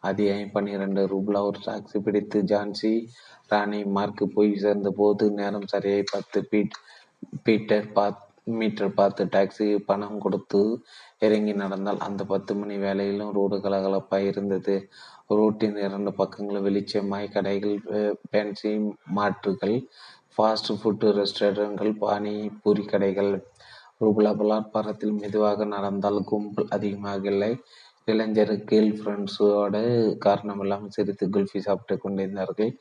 அதிகாயம் பன்னிரண்டு. ரூப்லா ஒரு டாக்ஸி பிடித்து ஜான்சி ராணி மார்க்கு போய் சேர்ந்த போது நேரம் சரியாய் பத்து. பீட் பீட்டர் பாத் மீட்டர் பார்த்து டாக்ஸி பணம் கொடுத்து இறங்கி நடந்தால் அந்த பத்து மணி வேலையிலும் ரோடு கலகலப்பாக இருந்தது. ரோட்டின் இரண்டு பக்கங்களும் வெளிச்சமாய் கடைகள் பேன்சி மாற்றுகள் ஃபாஸ்ட் ஃபுட் ரெஸ்டாரண்ட்கள் பானி பூரி கடைகள் ரூபலா பலாத்பாரத்தில் மெதுவாக நடந்தால் கும்பல் அதிகமாக இல்லை. இளைஞர் கேர்ள் ஃப்ரெண்ட்ஸோட காரணமில்லாமல் சிரித்து குல்ஃபி சாப்பிட்டு கொண்டிருந்தார்கள்.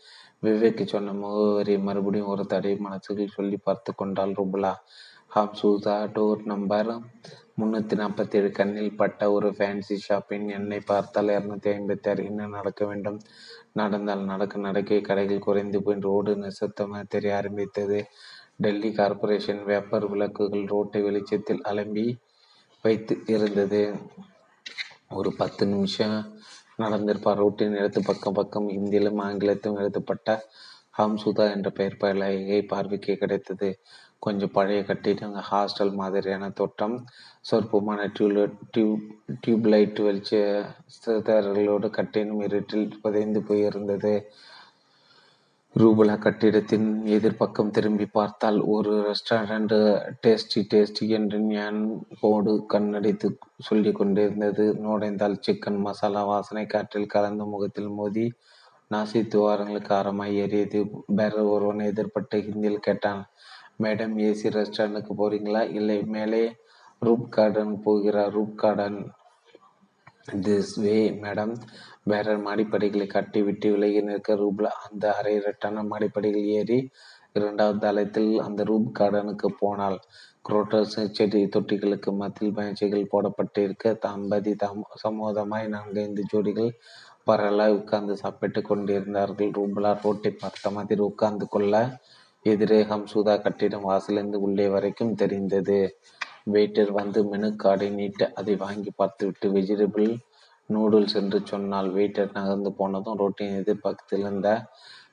விவேக்கு சொன்ன முகவரி மறுபடியும் ஒரு தடை மனசுகள் சொல்லி பார்த்து கொண்டாள் ரூபலா. ஹாம் சூசா டோர் நம்பர் முன்னூற்றி நாற்பத்தி ஏழு கண்ணில் பட்ட ஒரு ஃபேன்சி ஷாப்பின் எண்ணெய் பார்த்தால் இரநூத்தி ஐம்பத்தி ஆறு என்ன நடக்க வேண்டும்? நடந்தால் நடக்க நடக்க கடைகள் குறைந்து போய் ரோடு நிசத்தமாக தெரிய ஆரம்பித்தது. டெல்லி கார்பரேஷன் வேப்பர் விளக்குகள் ரோட்டை வெளிச்சத்தில் அலம்பி வைத்து இருந்தது. ஒரு பத்து நிமிஷம் நடந்திருப்பார். ரோட்டின் இடத்து பக்கம் பக்கம் இந்தியிலும் ஆங்கிலத்திலும் எழுதப்பட்ட ஹம்சுதா என்ற பெயர் பலகை பார்வைக்கு கிடைத்தது. கொஞ்சம் பழைய கட்டிடம் ஹாஸ்டல் மாதிரியான தோட்டம். சொற்பமான டியூப் டியூப் டியூப்லைட் வெளிச்ச சிதறல்களோடு கட்டிடம் இருட்டில் புதைந்து போயிருந்தது. ரூபலா கட்டிடத்தின் எதிர்ப்பக்கம் திரும்பி பார்த்தால் ஒரு ரெஸ்டாரண்ட் டேஸ்டி டேஸ்டி என்று ஞான் போடு கண்ணடித்து சொல்லி கொண்டிருந்தது. நுழைந்தால் சிக்கன் மசாலா வாசனை காற்றில் கலந்த முகத்தில் மோதி நாசி துவாரங்களுக்கு ஆரமாய் ஏறியது. பேரர் ஒருவன் எதிர்பட்டு ஹிந்தியில் கேட்டான். மேடம் ஏசி ரெஸ்டாரண்ட்டுக்கு போகிறீங்களா இல்லை மேலே ரூப் கார்டன் போகிறார் roof garden. This way madam. வேற மாடிப்படிகளை கட்டி விட்டு விலகி நிற்க ரூப்ல அந்த அரை இரட்டான மாடிப்படிகள் ஏறி இரண்டாவது தளத்தில் அந்த ரூப் கார்டனுக்கு போனால் குரோட்டர்ஸ் செடி தொட்டிகளுக்கு மத்தியில் பயிற்சிகள் போடப்பட்டிருக்க தம்பதி தம் சமோதமாய் நான்கைந்து ஜோடிகள் பரலாய் உட்கார்ந்து சாப்பிட்டு கொண்டிருந்தார்கள். ரூபலா ரோட்டை பார்த்த மாதிரி உட்கார்ந்து கொள்ள எதிரே ஹம்சுதா கட்டிடம் வாசலிருந்து உள்ளே வரைக்கும் தெரிந்தது. வெயிட்டர் வந்து மெனு கார்டை நீட்ட அதை வாங்கி பார்த்துவிட்டு வெஜிடபிள் நூடுல்ஸ் என்று சொன்னால் வெயிட்டர் நகர்ந்து போனதும் ரோட்டின் எதிர்பக்கத்தில் இருந்த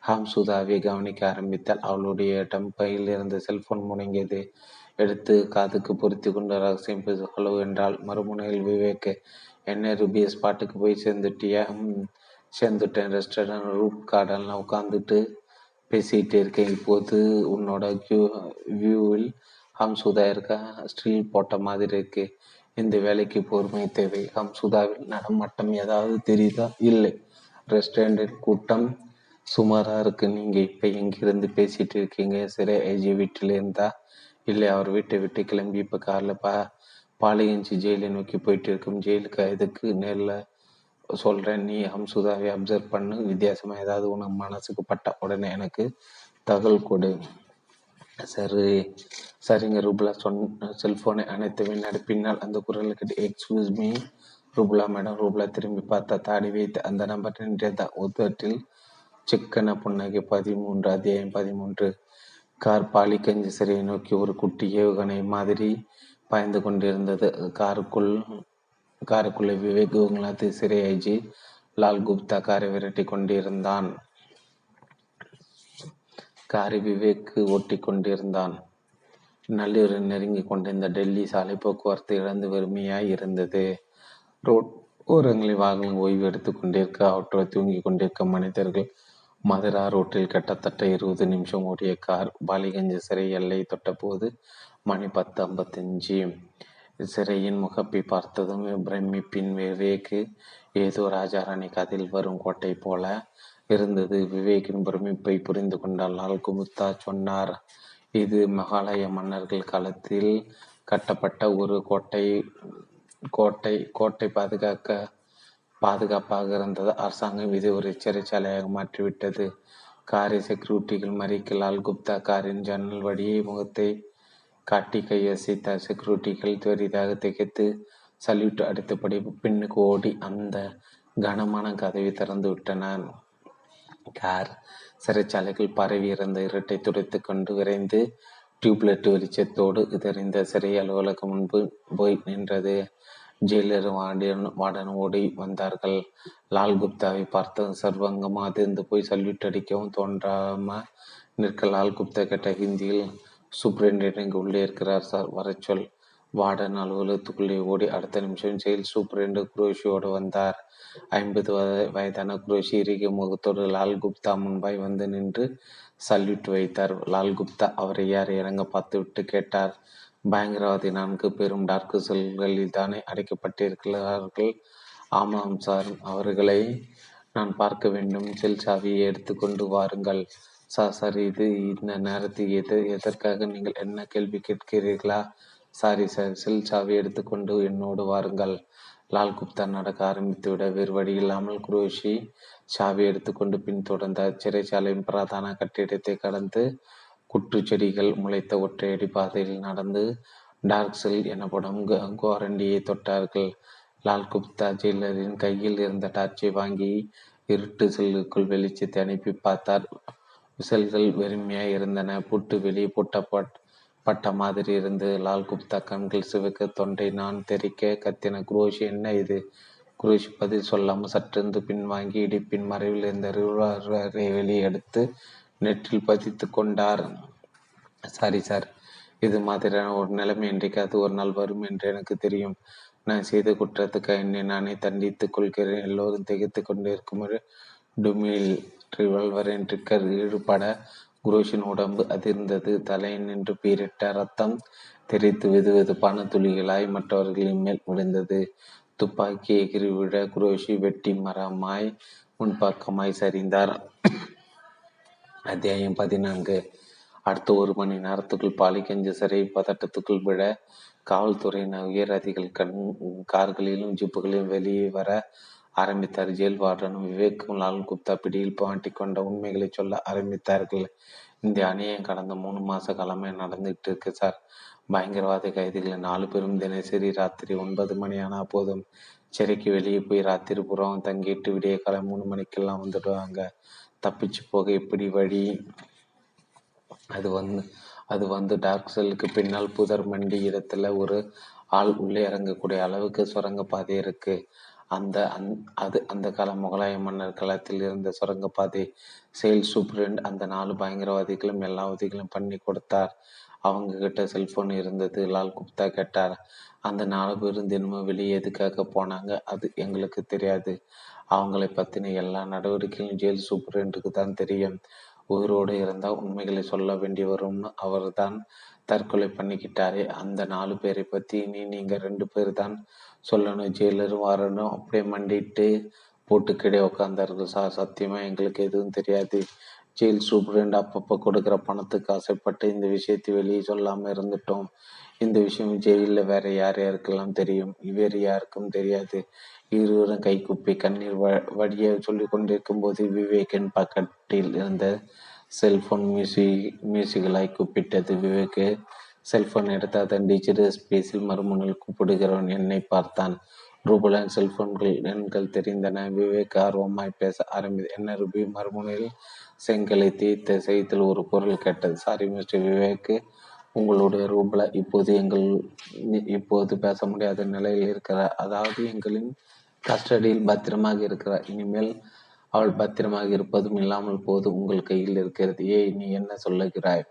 ஹம்சுதாவை கவனிக்க ஆரம்பித்தாள். அவளுடைய டம்பையில் இருந்த செல்போன் முடங்கியது. எடுத்து காதுக்கு பொருத்தி கொண்டு ரகசியம் பேச ஹலோ என்றால் மறுமுனையில் விவேக் என்ன ரூபி ஸ்பாட்டுக்கு போய் சேர்ந்துட்டியா? சேர்ந்துட்டேன். ரெஸ்டாரண்ட் ரூப் கார்டெல்லாம் உட்காந்துட்டு பேசிகிட்டு இருக்கேன். இப்போது உன்னோட கியூ வியூவில் ஹம்சுதா இருக்கா ஸ்டில் போட்ட மாதிரி இருக்கு. இந்த வேலைக்கு பொறுமை தேவை. ஹம்சுதாவில் நடமாட்டம் ஏதாவது தெரியுதா? இல்லை. ரெஸ்டாரண்டில் கூட்டம் சுமாராக இருக்கு. நீங்கள் இப்போ எங்கிருந்து பேசிகிட்டு இருக்கீங்க? சிறை ஐஜி வீட்டில் இருந்தா? இல்லை அவர் வீட்டை விட்டு கிளம்பி இப்போ காரில் பா பாலிகஞ்சி ஜெயிலை நோக்கி போயிட்டு இருக்கும். ஜெயிலுக்கு இதுக்கு நேரில் சொல்கிறேன் நீ ஹம்சுதாவை அப்சர்வ் பண்ணு. வித்தியாசமாக ஏதாவது உனக்கு மனசுக்கு பட்ட உடனே எனக்கு தகவல் கொடு. சரி. சரிங்க ரூபலா. சொன் செல்ஃபோனை அனைத்து வினாடி பின்னால் அந்த குரல் கிட்ட excuse me Rupala madam Rupala திரும்பி பார்த்தா தாடி வைத்து அந்த நம்பர் நின்றதா? உதட்டில் சிக்கன புன்னகை. பதிமூன்று அத்தியாயம் பதிமூன்று. கார் பாலிகஞ்சி சிறையை நோக்கி ஒரு குட்டி ஏவுகணை மாதிரி பாய்ந்து கொண்டிருந்தது. காருக்குள் காருக்குள்ளே விவேக் குங்லாத்து சிறை ஐஜி லால் குப்தா காரை விரட்டி கொண்டிருந்தான். காரை விவேக் ஓட்டி கொண்டிருந்தான். நள்ளிரவு நெருங்கி கொண்டிருந்த டெல்லி சாலை போக்குவரத்து இழந்து வெறுமையாய் இருந்தது. ரோட் ஓரங்களில் வாகனங்கள் ஓய்வு எடுத்துக் கொண்டிருக்க அவற்றை தூங்கி கொண்டிருக்க மனிதர்கள் மதுரா ரோட்டில் கிட்டத்தட்ட இருபது நிமிஷம் ஓடிய கார் பாலிகஞ்சி சிறை எல்லை தொட்டபோது மணி பத்து ஐம்பத்தஞ்சு. சிறையின் முகப்பை பார்த்ததும் பிரமிப்பின் விவேக்கு ஏதோ ராஜாராணி கதையில் வரும் கோட்டை போல இருந்தது. விவேக்கின் பிரமிப்பை புரிந்து கொண்டால் லால் குமுத்தா சொன்னார் இது மகாலய மன்னர்கள் காலத்தில் கட்டப்பட்ட ஒரு கோட்டை கோட்டை கோட்டை பாதுகாக்க பாதுகாப்பாக இருந்தது. அரசாங்கம் இது ஒரு சிறைச்சாலையாக மாற்றிவிட்டது. காரை செக்யூரிட்டிகள் மறிக்க லால் குப்தா காரின் ஜன்னல் வழியே முகத்தை காட்டி கையசைத்த செக்யூரிட்டிகள் பெரிதாக திகைத்து சல்யூட் அடித்தபடி பின்னுக்கு ஓடி அந்த கனமான கதவை திறந்து விட்டனர். கார் சிறைச்சாலைகள் பரவி இருந்த இருட்டை துடைத்து கொண்டு விரைந்து டியூப்லைட் வெளிச்சத்தோடு இதறிந்த சிறை அலுவலகம் முன்பு போய் நின்றது. ஜெயிலர் வார்டன் வார்டன் ஓடி வந்தார்கள். லால் குப்தாவை பார்த்து சர்வங்கமாக அதிர்ந்து போய் சல்யூட் அடிக்கவும் தோன்றாம நிற்க லால் குப்தா கேட்ட ஹிந்தியில் சூப்பரிண்டென்ட் இங்கே உள்ளே இருக்கிறார் சார். வர சொல் வார்டன் அலுவலகத்துக்குள்ளே ஓடி அடுத்த நிமிஷம் செயல் சூப்பரிண்டு குரோஷியோடு வந்தார். ஐம்பது வயதான குரோஷி இறுகிய முகத்தோடு லால் குப்தா முன்பாய் வந்து நின்று சல்யூட் வைத்தார். லால் குப்தா அவரை யார் இறங்க பார்த்துவிட்டு கேட்டார். பயங்கரவாதி நான்கு பேரும் டார்க் செல்களில் தானே அடைக்கப்பட்டிருக்கிறார்கள். ஆமாம் சார் அவர்களை நான் பார்க்க வேண்டும். செல் சாவியை எடுத்துக்கொண்டு வாருங்கள். சார் சார் இது இந்த நேரத்தில் எது எதற்காக நீங்கள் என்ன கேள்வி கேட்கிறீர்களா? சாரி சார் செல் சாவி எடுத்துக்கொண்டு என்னோடு வாருங்கள். லால் குப்தா நடக்க ஆரம்பித்துவிட வேறு வழி இல்லாமல் குரோஷி சாவி எடுத்துக்கொண்டு பின்தொடர்ந்தார் சிறைச்சாலையின் பிரதான கட்டிடத்தை கடந்து குற்று செடிகள் முளைத்த ஒற்றையடி பாதையில் நடந்து டார்க் செல் எனப்படும் கோரண்டியை தொட்டார்கள். லால் குப்தா ஜெயிலரின் கையில் இருந்த டார்ச்சை வாங்கி இருட்டு செல்லுக்குள் வெளிச்சத்தை அனுப்பி பார்த்தார். விசல்கள் வெறுமையாய் இருந்தன. புட்டு வெளியே போட்டப்பட் பட்ட மாதிரி இருந்து லால் குப்தா கண்கள் சிவக்க தொண்டை நான் தெரிக்க கத்தின. குரோஷ் என்ன இது? குரோஷ் பதில் சொல்லாமல் சற்றிருந்து பின்வாங்கி இடிப்பின் மறைவில் இருந்த வெளியே எடுத்து நெற்றில் பதித்து கொண்டார். சாரி சார் இது மாதிரியான ஒரு நிலைமை இன்றைக்கு ஒரு நாள் வரும் என்று எனக்கு தெரியும். நான் செய்த குற்றத்துக்கு என்னை நானே தண்டித்துக் கொள்கிறேன். எல்லோரும் திகைத்து கொண்டிருக்கும் டுமில் ரிவால்வரின் ட்ரிக்கர் இழுபட குரோஷின் உடம்பு அதிர்ந்தது. தலை நின்று பீரிட்ட ரத்தம் தெரித்து வெதுவெதுப்பான துளிகளாய் மற்றவர்களின் மேல் விழுந்தது. துப்பாக்கி எகிரி விட குரோஷி வெட்டி மரமாய் முன்பக்கமாய் சரிந்தார். அத்தியாயம் பதினான்கு. அடுத்த ஒரு மணி நேரத்துக்குள் பாலிகஞ்சு சிறை பதட்டத்துக்குள் விட காவல்துறையினர் உயர் அதிகள் கண் கார்களிலும் ஜிப்புகளிலும் வெளியே வர ஆரம்பித்தார். ஜெயில் வார்டனும் விவேக்கும் லால் குப்தா பிடியில் கொண்ட உண்மைகளை சொல்ல ஆரம்பித்தார்கள். இந்த அநியாயம் கடந்த மூணு மாச காலமே நடந்துகிட்டு இருக்கு சார். பயங்கரவாத கைதிகளை நாலு பேரும் தினசரி ராத்திரி ஒன்பது மணி ஆனா போதும். சிறைக்கு வெளியே போய் ராத்திரி புறம் தங்கிட்டு விடிய காலம் மூணு மணிக்கெல்லாம் வந்துடுவாங்க தப்பிச்சு போக எப்படி வழி? அது வந்து அது வந்து டார்க் செல்லுக்கு பின்னால் புதர் மண்டி இடத்துல ஒரு ஆள் உள்ளே இறங்கக்கூடிய அளவுக்கு சுரங்க பாதை இருக்குது அந்த அந் அது அந்த கால முகலாய மன்னர் காலத்தில் இருந்த சுரங்கப்பாதை செயல் சூப்ரண்ட் அந்த நாலு பயங்கரவாதிகளும் எல்லா உதவிகளும் பண்ணி கொடுத்தார். அவங்க கிட்ட செல்போன் இருந்தது லால் குப்தா கேட்டார் அந்த நாலு பேரும் தினமும் வெளியே எதுக்காக போனாங்க? அது எங்களுக்கு தெரியாது. அவங்களை பற்றின எல்லா நடவடிக்கைகளும் ஜெயில் சூப்பரண்டுக்கு தான் தெரியும். உயிரோடு இருந்தால் உண்மைகளை சொல்ல வேண்டி வரும்னு அவர் தான் தற்கொலை பண்ணிக்கிட்டாரே. அந்த நாலு பேரை பற்றி நீ நீங்கள் ரெண்டு பேர் தான் சொல்லணும் ஜெயிலரும் வரணும் அப்படியே மண்டிட்டு போட்டு கிடையே உட்காந்தார்கள் சார் சத்தியமாக எங்களுக்கு எதுவும் தெரியாது. ஜெயில் சூப்ரண்ட் அப்பப்போ கொடுக்குற பணத்துக்கு ஆசைப்பட்டு இந்த விஷயத்தை வெளியே சொல்லாமல் இருந்துட்டோம். இந்த விஷயம் ஜெயிலில் வேற யார் யாருக்கெல்லாம் தெரியும்? வேறு யாருக்கும் தெரியாது. இருவரும் கைக்குப்பி கண்ணீர் வ வடிய சொல்லி கொண்டிருக்கும் போது விவேக்கின் பக்கத்தில் இருந்த செல்போன் மியூசிக் மியூசிகளாய் கூப்பிட்டது. விவேக்கு செல்போன் எடுத்து அதன் டிஜிட்டல் ஸ்பேஸில் மறுமுனையில் கூப்பிடுகிறவன் என்னை பார்த்தான். ரூபலன் செல்போன்கள் எண்கள் தெரிந்தன. விவேக் ஆர்வமாய் பேச ஆரம்பி என்ன ரூபி மறுமுனையில் செங்கலை தீர்த்த செய்தியில் ஒரு குரல் கேட்டது. Sorry mister Vivek. உங்களுடைய ரூபல இப்போது எங்கள் இப்போது பேச முடியாத நிலையில் இருக்கிறார். அதாவது எங்களின் கஸ்டடியில் பத்திரமாக இருக்கிறார். இனிமேல் அவள் பத்திரமாக இருப்பதும் இல்லாமல் போது உங்கள் கையில் இருக்கிறது. ஏய் நீ என்ன சொல்லுகிறாய்?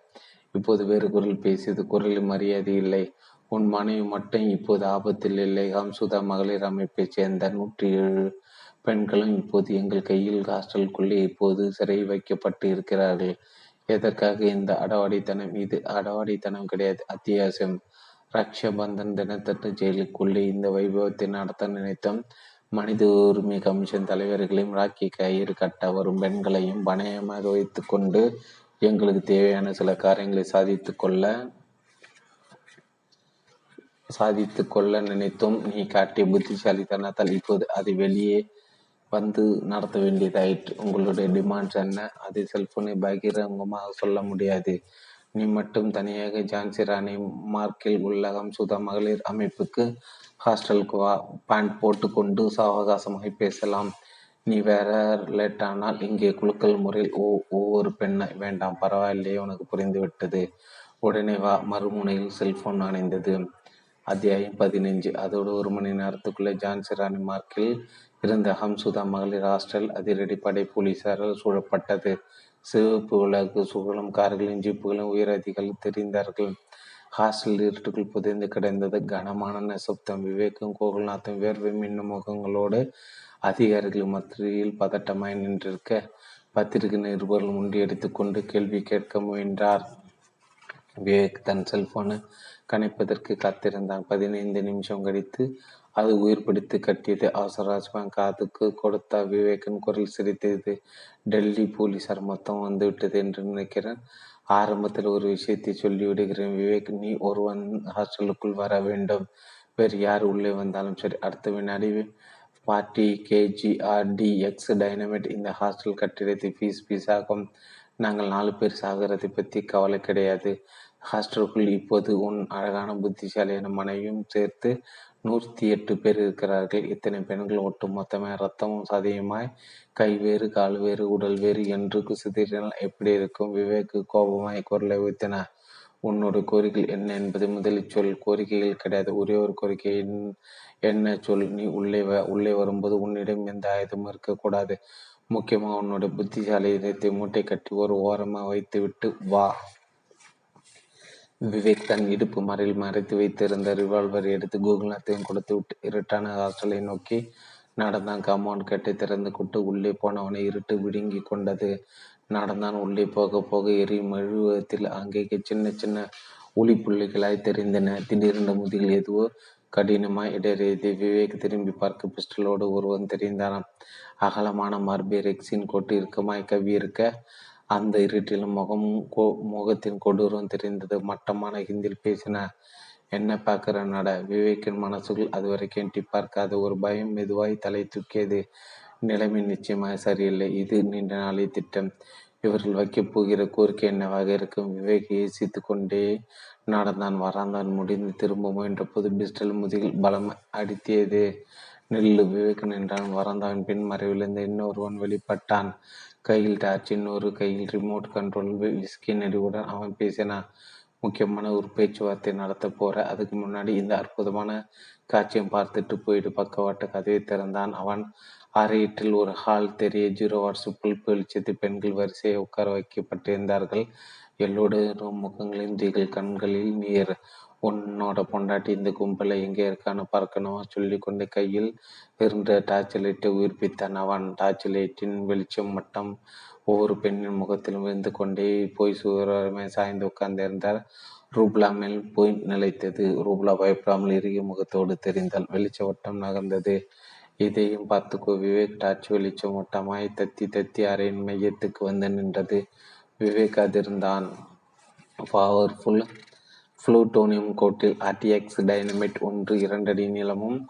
இப்போது வேறு குரல் பேசியது குரலில் மரியாதை இல்லை. உன் மனைவி மட்டும் இப்போது ஆபத்தில் இல்லை. ஹம்சுதா மகளிர் அமைப்பைச் சேர்ந்த நூற்றி ஏழு பெண்களும் இப்போது எங்கள் கையில் ஹாஸ்டலுக்குள்ளே இப்போது சிறை வைக்கப்பட்டு இருக்கிறார்கள். எதற்காக இந்த அடவாடித்தனம்? இது அடவாடித்தனம் கிடையாது. அத்தியாவசியம். ரக்ஷபந்தன் தினத்தட்டு ஜெயிலுக்குள்ளே இந்த வைபவத்தை நடத்த நினைத்தோம். மனித உரிமை கமிஷன் தலைவர்களையும் ராக்கி கயிறு கட்ட வரும் பெண்களையும் பணயமாக வைத்து கொண்டு எங்களுக்கு தேவையான சில காரியங்களை சாதித்து கொள்ள சாதித்து கொள்ள நினைத்தோம் நீ காட்டிய புத்திசாலித்தனத்தால் இப்போது அதை வெளியே வந்து நடத்த வேண்டியதாயிற்று. உங்களுடைய டிமாண்ட்ஸ் என்ன? அதை செல்போனை பகிரங்கமாக சொல்ல முடியாது. நீ மட்டும் தனியாக ஜான்சி ராணி மார்க்கில் உள்ள சுதா மகளிர் அமைப்புக்கு ஹாஸ்டலுக்கு வா பேண்ட் போட்டுக்கொண்டு சாவகாசமாக பேசலாம். நீ வேற லேட் ஆனால் இங்கே குழுக்கள் முறையில் ஓ ஒவ்வொரு பெண்ணை வேண்டாம் பரவாயில்லையே உனக்கு புரிந்து விட்டது. உடனே வா. மறுமுனையில் செல்போன் அணைந்தது. அத்தியாயம் பதினைஞ்சு. அதோடு ஒரு மணி நேரத்துக்குள்ளே ஜான்சி ராணி மார்க்கில் இருந்த ஹம்சுதா மகளிர் ஹாஸ்டல் அதிரடிப்படை போலீசாரால் சூழப்பட்டது. சிவப்பு விளக்கு சுகலும் கார்களின் ஜீப்புகளும் உயரதிகள் தெரிந்தார்கள். ஹாஸ்டல் இருட்டுக்குள் புதைந்து கிடந்தது. கனமான நிசப்தம். விவேக்கும் கோகுல்நாத்தும் வேர்வை மின்னும் முகங்களோடு அதிகாரிகள் மத்தியில் பதட்டமாய் நின்றிருக்க பத்திரிகை நிருபர்கள் முண்டியடித்து கொண்டு கேள்வி கேட்க முயன்றார். விவேக் தன் செல்போனை கணிப்பதற்கு காத்திருந்தான். பதினைந்து நிமிஷம் கழித்து அது உயிர் பிடித்து கட்டியது அவசரமாக காதுக்கு கொடுத்த விவேக்கின் குரல் சிரித்தது. டெல்லி போலீசார் மொத்தம் வந்துவிட்டது என்று நினைக்கிறேன். ஆரம்பத்தில் ஒரு விஷயத்தை சொல்லிவிடுகிறேன். விவேக் நீ ஒருவன் ஹாஸ்டலுக்குள் வர வேண்டும். வேறு யார் உள்ளே வந்தாலும் சரி அடுத்த வினாடி பார்ட்டி கேஜிஆர்டி எக்ஸ் டைனமிட் இந்த ஹாஸ்டல் கட்டிடத்தை ஃபீஸ் பீஸ் ஆகும் நாங்கள் நாலு பேர் சாகிறதை பற்றி கவலை கிடையாது. ஹாஸ்டலுக்குள் இப்போது உன் அழகான புத்திசாலியான மனைவியும் சேர்த்து நூற்றி எட்டு பேர் இருக்கிறார்கள். இத்தனை பெண்கள் ஒட்டு மொத்தமாக ரத்தமும் சதியுமாய் கை வேறு கால் வேறு உடல் வேறு என்று சிதறினால் எப்படி இருக்கும்? விவேக்கு கோபமாய் குரலை வைத்தன உன்னோட கோரிக்கை என்ன என்பதை முதலில் சொல். கோரிக்கைகள் கிடையாது. ஒரே ஒரு கோரிக்கை என்ன சொல். நீ உள்ளே வ உள்ளே வரும்போது உன்னிடம் எந்த ஆயுதமும் இருக்கக்கூடாது. முக்கியமாக உன்னோட புத்திசாலியத்தை மூட்டை கட்டி ஒரு ஓரமாக வைத்து விட்டு வா. விவேக் தன் இடுப்பு மறையில் மறைத்து வைத்திருந்த ரிவால்வர் எடுத்து கோகுல்நாத்தையும் கொடுத்து விட்டு இருட்டான ஹாஸ்டலை நோக்கி நடந்தான் காம்பவுண்ட் கேட்டை திறந்து கொண்டு உள்ளே போனவனை இருட்டு விடுங்கி கொண்டது. நடந்தான் உள்ளே போக போக எரி மெழுவத்தில் அங்கே சின்ன சின்ன ஒளி புள்ளிகளாய் தெரிந்தன. திடீரென்று முதுகில் எதுவோ கடினமாய் இடறியது விவேக் திரும்பி பார்க்க பிஸ்டலோடு ஒருவன் தெரிந்தானாம். அகலமான மார்பே ரெக்ஸின் கொட்டு இருக்கமாய் கவ்வியிருக்க அந்த இருட்டிலும் முகம் முகத்தின் கொடூரம் தெரிந்தது. மட்டமான ஹிந்தியில் பேசின என்ன பார்க்குற நட? விவேக்கின் மனசுக்குள் அதுவரைக்கும் எட்டி பார்க்காத ஒரு பயம் மெதுவாய் தலை தூக்கியது. நிலைமை நிச்சயமாக சரியில்லை. இது நீண்ட நாளை திட்டம். இவர்கள் வைக்கப் போகிற கோரிக்கை என்னவாக இருக்கும்? விவேக் யோசித்து கொண்டே நடந்தான். வராந்தான். முடிந்து திரும்ப முயன்ற போது பிஸ்டல் முதுகில் பலம் அடித்தியது நெல்லு. விவேக் நின்றான். வராந்தாவின் பின் மறைவிலிருந்து இன்னொருவன் வெளிப்பட்டான். கையில் டார்ச் இன்னொரு கையில் ரிமோட் கண்ட்ரோல் விஸ்கி நெடுவுடன் அவன் பேசினான். முக்கியமான ஒரு பேச்சுவார்த்தை நடத்த போற. அதுக்கு முன்னாடி இந்த அற்புதமான காட்சியம் பார்த்துட்டு போயிட்டு பக்கவாட்டு கதவை திறந்தான் அவன். அறையீட்டில் ஒரு ஹால் தெரிய ஜீரோ வாட்ஸ் புல்பு வெளிச்சத்து பெண்கள் வரிசையை உட்கார வைக்கப்பட்டிருந்தார்கள். எல்லோரோட முகங்களின் திகழ் கண்களில் நீர். உன்னோட பொண்டாட்டி இந்த கும்பலை எங்கே இருக்கான்னு பார்க்கணுமா சொல்லி கொண்டு கையில் இருந்த டார்ச் லைட்டை உயிர்ப்பித்தான் அவன். டார்ச் லைட்டின் வெளிச்சம் மட்டம் ஒவ்வொரு பெண்ணின் முகத்திலும் விழுந்து கொண்டே போய் சுவரமே சாய்ந்து உட்கார்ந்திருந்தார். ரூப்லா மேல் போய் நிலைத்தது. ரூப்லா பயப்படாமல் இறுகிய முகத்தோடு தெரிந்தால் வெளிச்ச வட்டம் நகர்ந்தது. இதையும் பார்த்துக்கோ. விவேக் டார்ச் வெளிச்சம் வட்டமாய் தத்தி தத்தி அறையின் மையத்துக்கு வந்து நின்றது. விவேக் அதிர்ந்தான். பவர்ஃபுல் புளூட்டோனியம் கோட்டில் ஆர்டிஎக்ஸ் டைனமிட் ஒன்று இரண்டடி நீளமும்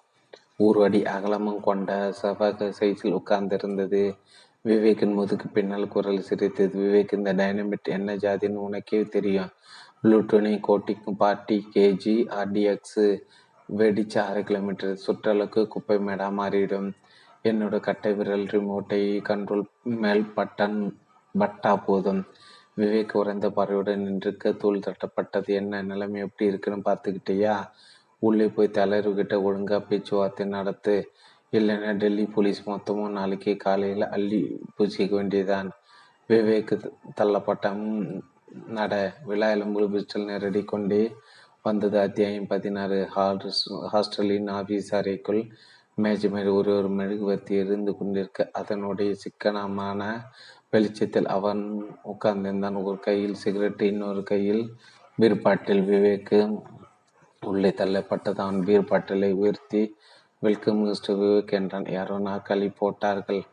ஊர்வடி அகலமும் கொண்ட செவ்வக சைஸில் உட்கார்ந்திருந்தது. விவேக்கின் முதுகு பின்னால் குரல் சிரித்தது. விவேக் இந்த டைனமிட் என்ன ஜாதின்னு உனக்கே தெரியும். புளூட்டோனியம் கோட்டிக்கும் பார்ட்டி கேஜி ஆர்டிஎக்ஸு வெடிச்ச அரை கிலோமீட்டர் சுற்றளவுக்கு குப்பை மேடா மாறிடும். என்னோட கட்டை விரல் ரிமோட்டை கண்ட்ரோல் மேல் பட்டன் பட்டா போதும். விவேக் உறைந்த பார்வையுடன் நின்றுக்க தூள் தட்டப்பட்டது. என்ன நிலைமை எப்படி இருக்குன்னு பார்த்துக்கிட்டியா? உள்ளே போய் தலைவர்கிட்ட ஒழுங்கா பேச்சுவார்த்தை நடத்து. இல்லைன்னா டெல்லி போலீஸ் மொத்தமும் நாளைக்கு காலையில் அள்ளி பூசிக்க வேண்டியதான் விவேக் தள்ளப்பட்ட நட. விழா எலும்பு பிஸ்டல் நேரடி கொண்டே வந்தது அத்தியாயம் பதினாறு. ஹாஸ்டலின் ஆபீஸ் அறைக்குள் மேஜை மேல் ஒரு ஒரு மெழுகுவர்த்தி எரிந்து கொண்டிருக்க அதனுடைய சிக்கனமான வெளிச்சத்தில் அவன் உட்கார்ந்திருந்தான். ஒரு கையில் சிகரெட் இன்னொரு கையில் பீர் பாட்டில் விவேக்கு உள்ளே தள்ளப்பட்டது. அவன் பீர் பாட்டிலை உயர்த்தி வெல்கம் மிஸ்டர் விவேக் என்றான். யாரோ நாற்காலி போட்டார்கள்.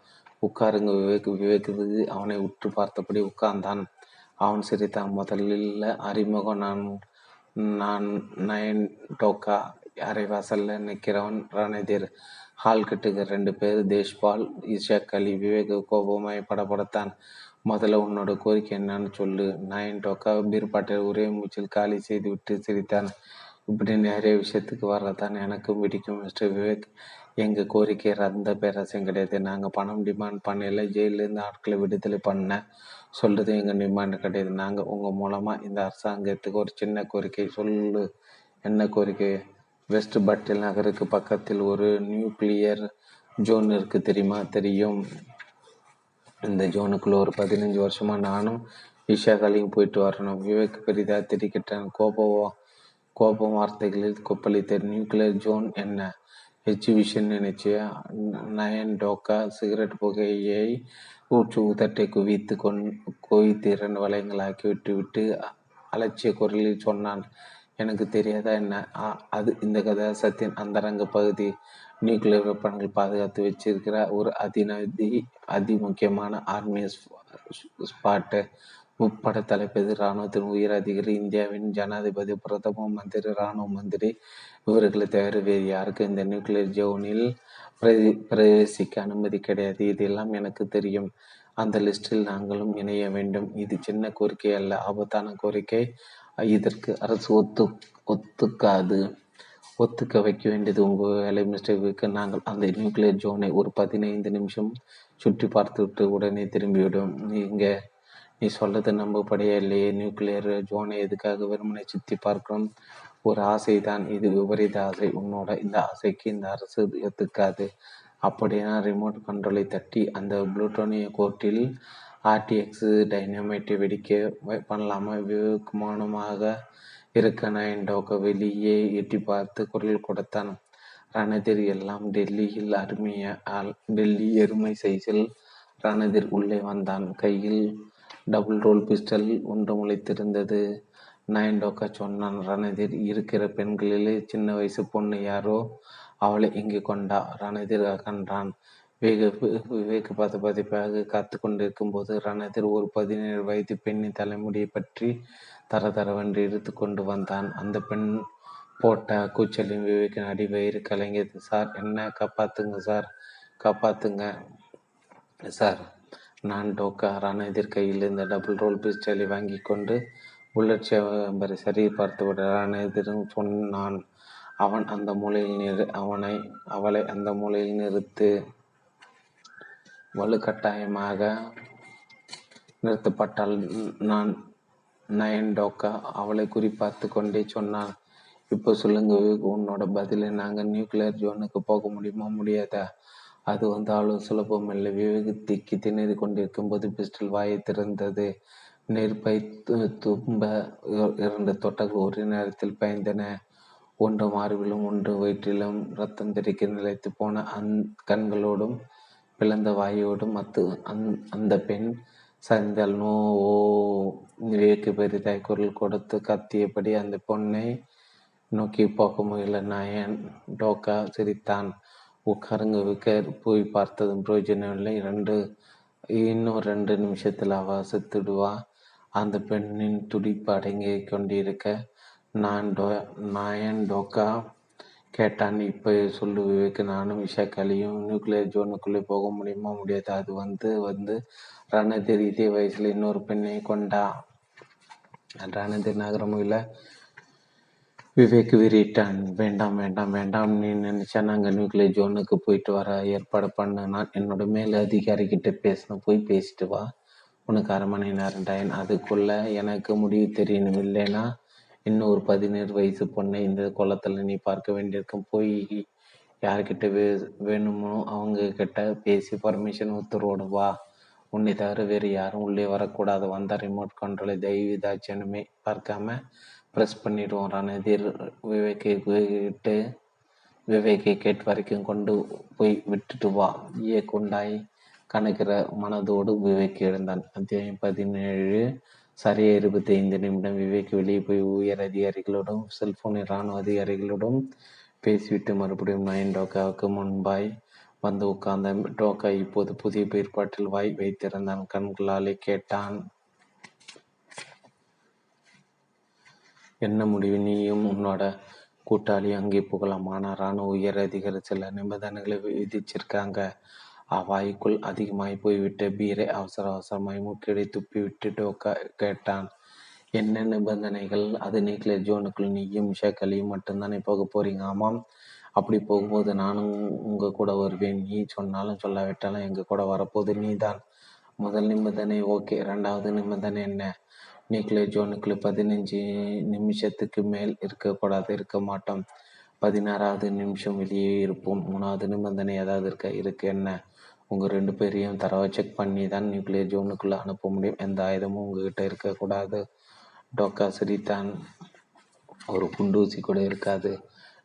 உட்காருங்க விவேக். விவேக் அவனை உற்று பார்த்தபடி உட்கார்ந்தான். அவன் சிரித்தான். முதலில் அறிமுகம் நான் நான் நயன் டோக்கா அரைவாசல்ல நிற்கிறவன் ரணதீர். ஹால் கட்டுக்கு ரெண்டு பேர் தேஷ்பால் இஷாக் அலி விவேக் கோபமாய் படப்படத்தான் முதல்ல உன்னோட கோரிக்கை என்னன்னு சொல்லு. நயன் டோக்கா பீர்பாட்டை ஒரே மூச்சில் காலி செய்து விட்டு சிரித்தான். இப்படி நிறைய விஷயத்துக்கு வர்றதான் எனக்கும் பிடிக்கும் மிஸ்டர் விவேக். எங்கள் கோரிக்கை ரந்த பேரரசும் கிடையாது. நாங்கள் பணம் டிமாண்ட் பண்ணல ஜெயிலேருந்து ஆட்களை விடுதலை பண்ண சொல்றது எங்கள் டிமாண்டு கிடையாது. நாங்கள் உங்கள் மூலமாக இந்த அரசாங்கத்துக்கு ஒரு சின்ன கோரிக்கை சொல்லு என்ன கோரிக்கை? வெஸ்ட் பட்டில் நகருக்கு பக்கத்தில் ஒரு நியூக்ளியர் ஜோன் இருக்கு தெரியுமா? தெரியும். இந்த ஜோனுக்குள்ள ஒரு பதினஞ்சு வருஷமா நானும் விஷாகலையும் போயிட்டு வரணும். விவேக் பெரிதா திரிக்கிட்டேன் கோபம் கோபம் வார்த்தைகளில் கொப்பளித்த நியூக்ளியர் ஜோன் என்ன? எக்ஸிபிஷன் நினைச்சு நயன் டோக்கா சிகரெட் புகையை ஊற்று உதட்டை குவித்து கொண் குவித்து இரண்டு வளையங்களாக்கி விட்டுவிட்டு அலட்சிய குரலில் சொன்னான். எனக்கு தெரியாதா என்ன? அது இந்த கதாசத்தின் அந்தரங்க பகுதி. நியூக்ளியர் வெப்பன்கள் பாதுகாத்து வச்சிருக்கிற ஒரு அதிநதி அதி முக்கியமான ஆர்மி ஸ்பாட்டு. உட்பட தலைப்பது இராணுவத்தின் உயர் அதிகாரி இந்தியாவின் ஜனாதிபதி பிரதம மந்திரி இராணுவ மந்திரி இவர்களை தவிர வேறு யாருக்கும் இந்த நியூக்ளியர் ஜோனில் பிரவேசிக்க அனுமதி கிடையாது. இதெல்லாம் எனக்கு தெரியும். அந்த லிஸ்டில் நாங்களும் இணைய வேண்டும். இது சின்ன கோரிக்கை அல்ல. ஆபத்தான கோரிக்கை. இதற்கு அரசு ஒத்து ஒத்துக்காது. ஒத்துக்க வைக்க வேண்டியது உங்கள் வேலை மிஸ்டேக்கு நாங்கள் அந்த நியூக்ளியர் ஜோனை ஒரு பதினைந்து நிமிஷம் சுற்றி பார்த்துவிட்டு உடனே திரும்பிவிடும். நீங்கள் நீ சொல்றது நம்பப்படையே இல்லையே? நியூக்ளியர் ஜோனை எதுக்காக வெறுமனை சுற்றி பார்க்கணும் ஒரு ஆசை தான் இது விபரீத ஆசை. உன்னோட இந்த ஆசைக்கு இந்த அரசு ஒத்துக்காது. அப்படின்னா ரிமோட் கண்ட்ரோலை தட்டி அந்த புளூட்டோனிய கோர்ட்டில் ஆர்டிஎக்ஸ் டைனமைட்டை வெடிக்க பண்ணலாமா? விவேகமானமாக இருக்க நயன்டோக வெளியே எட்டி பார்த்து குரல் கொடுத்தான். ரணதிர் எல்லாம் டெல்லியில் அருமைய டெல்லி எருமை சைஸில் ரணதிர் உள்ளே வந்தான். கையில் டபுள் ரோல் பிஸ்டல் ஒன்று முளைத்திருந்தது நயன்டோக்கா சொன்னான் ரணதீர் இருக்கிற பெண்களிலே சின்ன வயசு பொண்ணு யாரோ? அவளை இங்கு கொண்டா? ரணதீர் அகன்றான். வேக விவேக் பத பதிப்பாக காத்து கொண்டிருக்கும் போது ரணதீர் ஒரு பதினேழு வயது பெண்ணின் தலைமுடியை பற்றி தர தரவென்று இழுத்து கொண்டு வந்தான். அந்த பெண் போட்ட கூச்சலின் விவேக்கின் அடி வயிறு கலங்கியது. சார் என்ன? காப்பாத்துங்க சார். காப்பாத்துங்க. சார் நான் டோக்காரான ரணதிர் கையில் டபுள் ரோல் பிஸ்டலை வாங்கி கொண்டு புல்லட் சேவரை சரி பார்த்து விட ரணதிரும் சொன்னான் அவன் அந்த மூலையில் நிறு அவனை அவளை அந்த மூலையில் நிறுத்து. வலுக்கட்டாயமாக நிறுத்தப்பட்டால் நான் நயன் டோக்கா. அவளை குறிப்பார்த்து கொண்டே சொன்னான் இப்போ சொல்லுங்க உன்னோட பதிலை நாங்கள் நியூக்ளியர் ஜோனுக்கு போக முடியுமா முடியாதா? அது வந்து அவ்வளவு சுலபம் இல்லை. விவேக் திக்கி திணறி கொண்டிருக்கும் போது பிஸ்டல் வாயை திறந்தது. நெருப்பை தும்ப இரண்டு தொட்டர்கள் ஒரே நேரத்தில் பயந்தன. ஒன்று மார்பிலும் ஒன்று வயிற்றிலும் ரத்தம் தெரிக்க நிலைத்து போன அந் கண்களோடும் பிளந்த வாயோடும் அத்து அந் அந்த பெண் சரிந்தால் நோ ஓ விவேக்கு பெரிதாய் குரல் கொடுத்து கத்தியபடி அந்த பொண்ணை நோக்கி போக முயல நயன் டோக்கா சிரித்தான். உட்காருங்க விக்கர் போய் பார்த்ததும் பிரயோஜனமில்லை ரெண்டு இன்னும் ரெண்டு நிமிஷத்தில் அவ செத்துடுவா அந்த பெண்ணின் துடிப்பு அடங்கி கொண்டிருக்க நான் டோ நாயன் டோக்கா? கேட்டான். இப்போ சொல்லு விவேக் நானும் விஷாக்காலியும் நியூக்ளியர் ஜோனுக்குள்ளே போக முடியுமா? முடியாது. அது வந்து வந்து ரணதீர் இதே வயசில் இன்னொரு பெண்ணை கொண்டா. ரணதீர் நகரமும் இல்லை. விவேக் விரிட்டான். வேண்டாம் வேண்டாம் வேண்டாம். நீ நினைச்சா நாங்கள் நியூக்ளியர் ஜோனுக்கு போயிட்டு வர ஏற்பாடு பண்ண. நான் என்னோட மேல் அதிகாரி கிட்ட பேசணும். போய் பேசிட்டு வா. உனக்கு அரை மணி நேரம் டைன் அதுக்குள்ள எனக்கு முடிவு தெரியணும். இல்லேன்னா இன்னும் ஒரு பதினேழு வயசு பொண்ணை இந்த குளத்தில் நீ பார்க்க வேண்டியிருக்கும். போய் யார்கிட்ட வே வேணுமோ அவங்க கிட்ட பேசி பர்மிஷன் உத்தரவோடு வா. உன்னை தவிர வேறு யாரும் உள்ளே வரக்கூடாது. வந்த ரிமோட் கண்ட்ரோலை தெய்வதாட்சணமே பார்க்காம ப்ரெஸ் பண்ணிடுவோம். ரணதீர் விவேக்கை விட்டு விவேக்கை கேட் வரைக்கும் கொண்டு போய் விட்டுட்டு வா. ஏ குண்டாய் கணக்கிற மனதோடு விவேக் எழுந்தான். அத்தியாயம் பதினேழு. சரியா இருபத்தி ஐந்து நிமிடம் விவேக் வெளியே போய் உயர் அதிகாரிகளோடும் செல்போனில் இராணுவ அதிகாரிகளோடும் பேசிவிட்டு மறுபடியும் நயன் டோக்காவுக்கு முன்பாய் வந்து உட்கார்ந்த டோக்கா இப்போது புதிய பிற்பாட்டில் வாய் வைத்திருந்தான். கண்களாலே கேட்டான். என்ன முடிவு? நீயும் உன்னோட கூட்டாளி அங்கே போகலாம் ஆனால் ராணுவ உயர் அதிகாரி சில நிபந்தனைகளை விதிச்சிருக்காங்க. அவ்வாய்க்குள் அதிகமாய் போய்விட்ட பீரை அவசர அவசரமாய் மூக்கிடை துப்பி விட்டுட்டு கேட்டான். என்ன நிபந்தனைகள்? அது நியூக்ளியர் ஜோனுக்குள் நீயும் ஷேக்கலியும் மட்டும்தானே போக போறீங்க? ஆமாம். அப்படி போகும்போது நானும் உங்க கூட வருவேன். நீ சொன்னாலும் சொல்லாவிட்டாலும் எங்க கூட வரப்போது நீதான். முதல் நிபந்தனை ஓகே. ரெண்டாவது நிபந்தனை என்ன? நியூக்ளியர் ஜோனுக்குள் பதினஞ்சு நிமிஷத்துக்கு மேல் இருக்கக்கூடாது இருக்க மாட்டோம். பதினாறாவது நிமிஷம் வெளியே இருப்போம். மூணாவது நிபந்தனை ஏதாவது இருக்க? இருக்கு. என்ன? உங்கள் ரெண்டு பேரையும் தரவை செக் பண்ணி தான் நியூக்ளியர் ஜோனுக்குள்ளே அனுப்ப முடியும். எந்த ஆயுதமும் உங்ககிட்ட இருக்கக்கூடாது. டோக்கா சிரித்தான். ஒரு குண்டூசி கூட இருக்காது.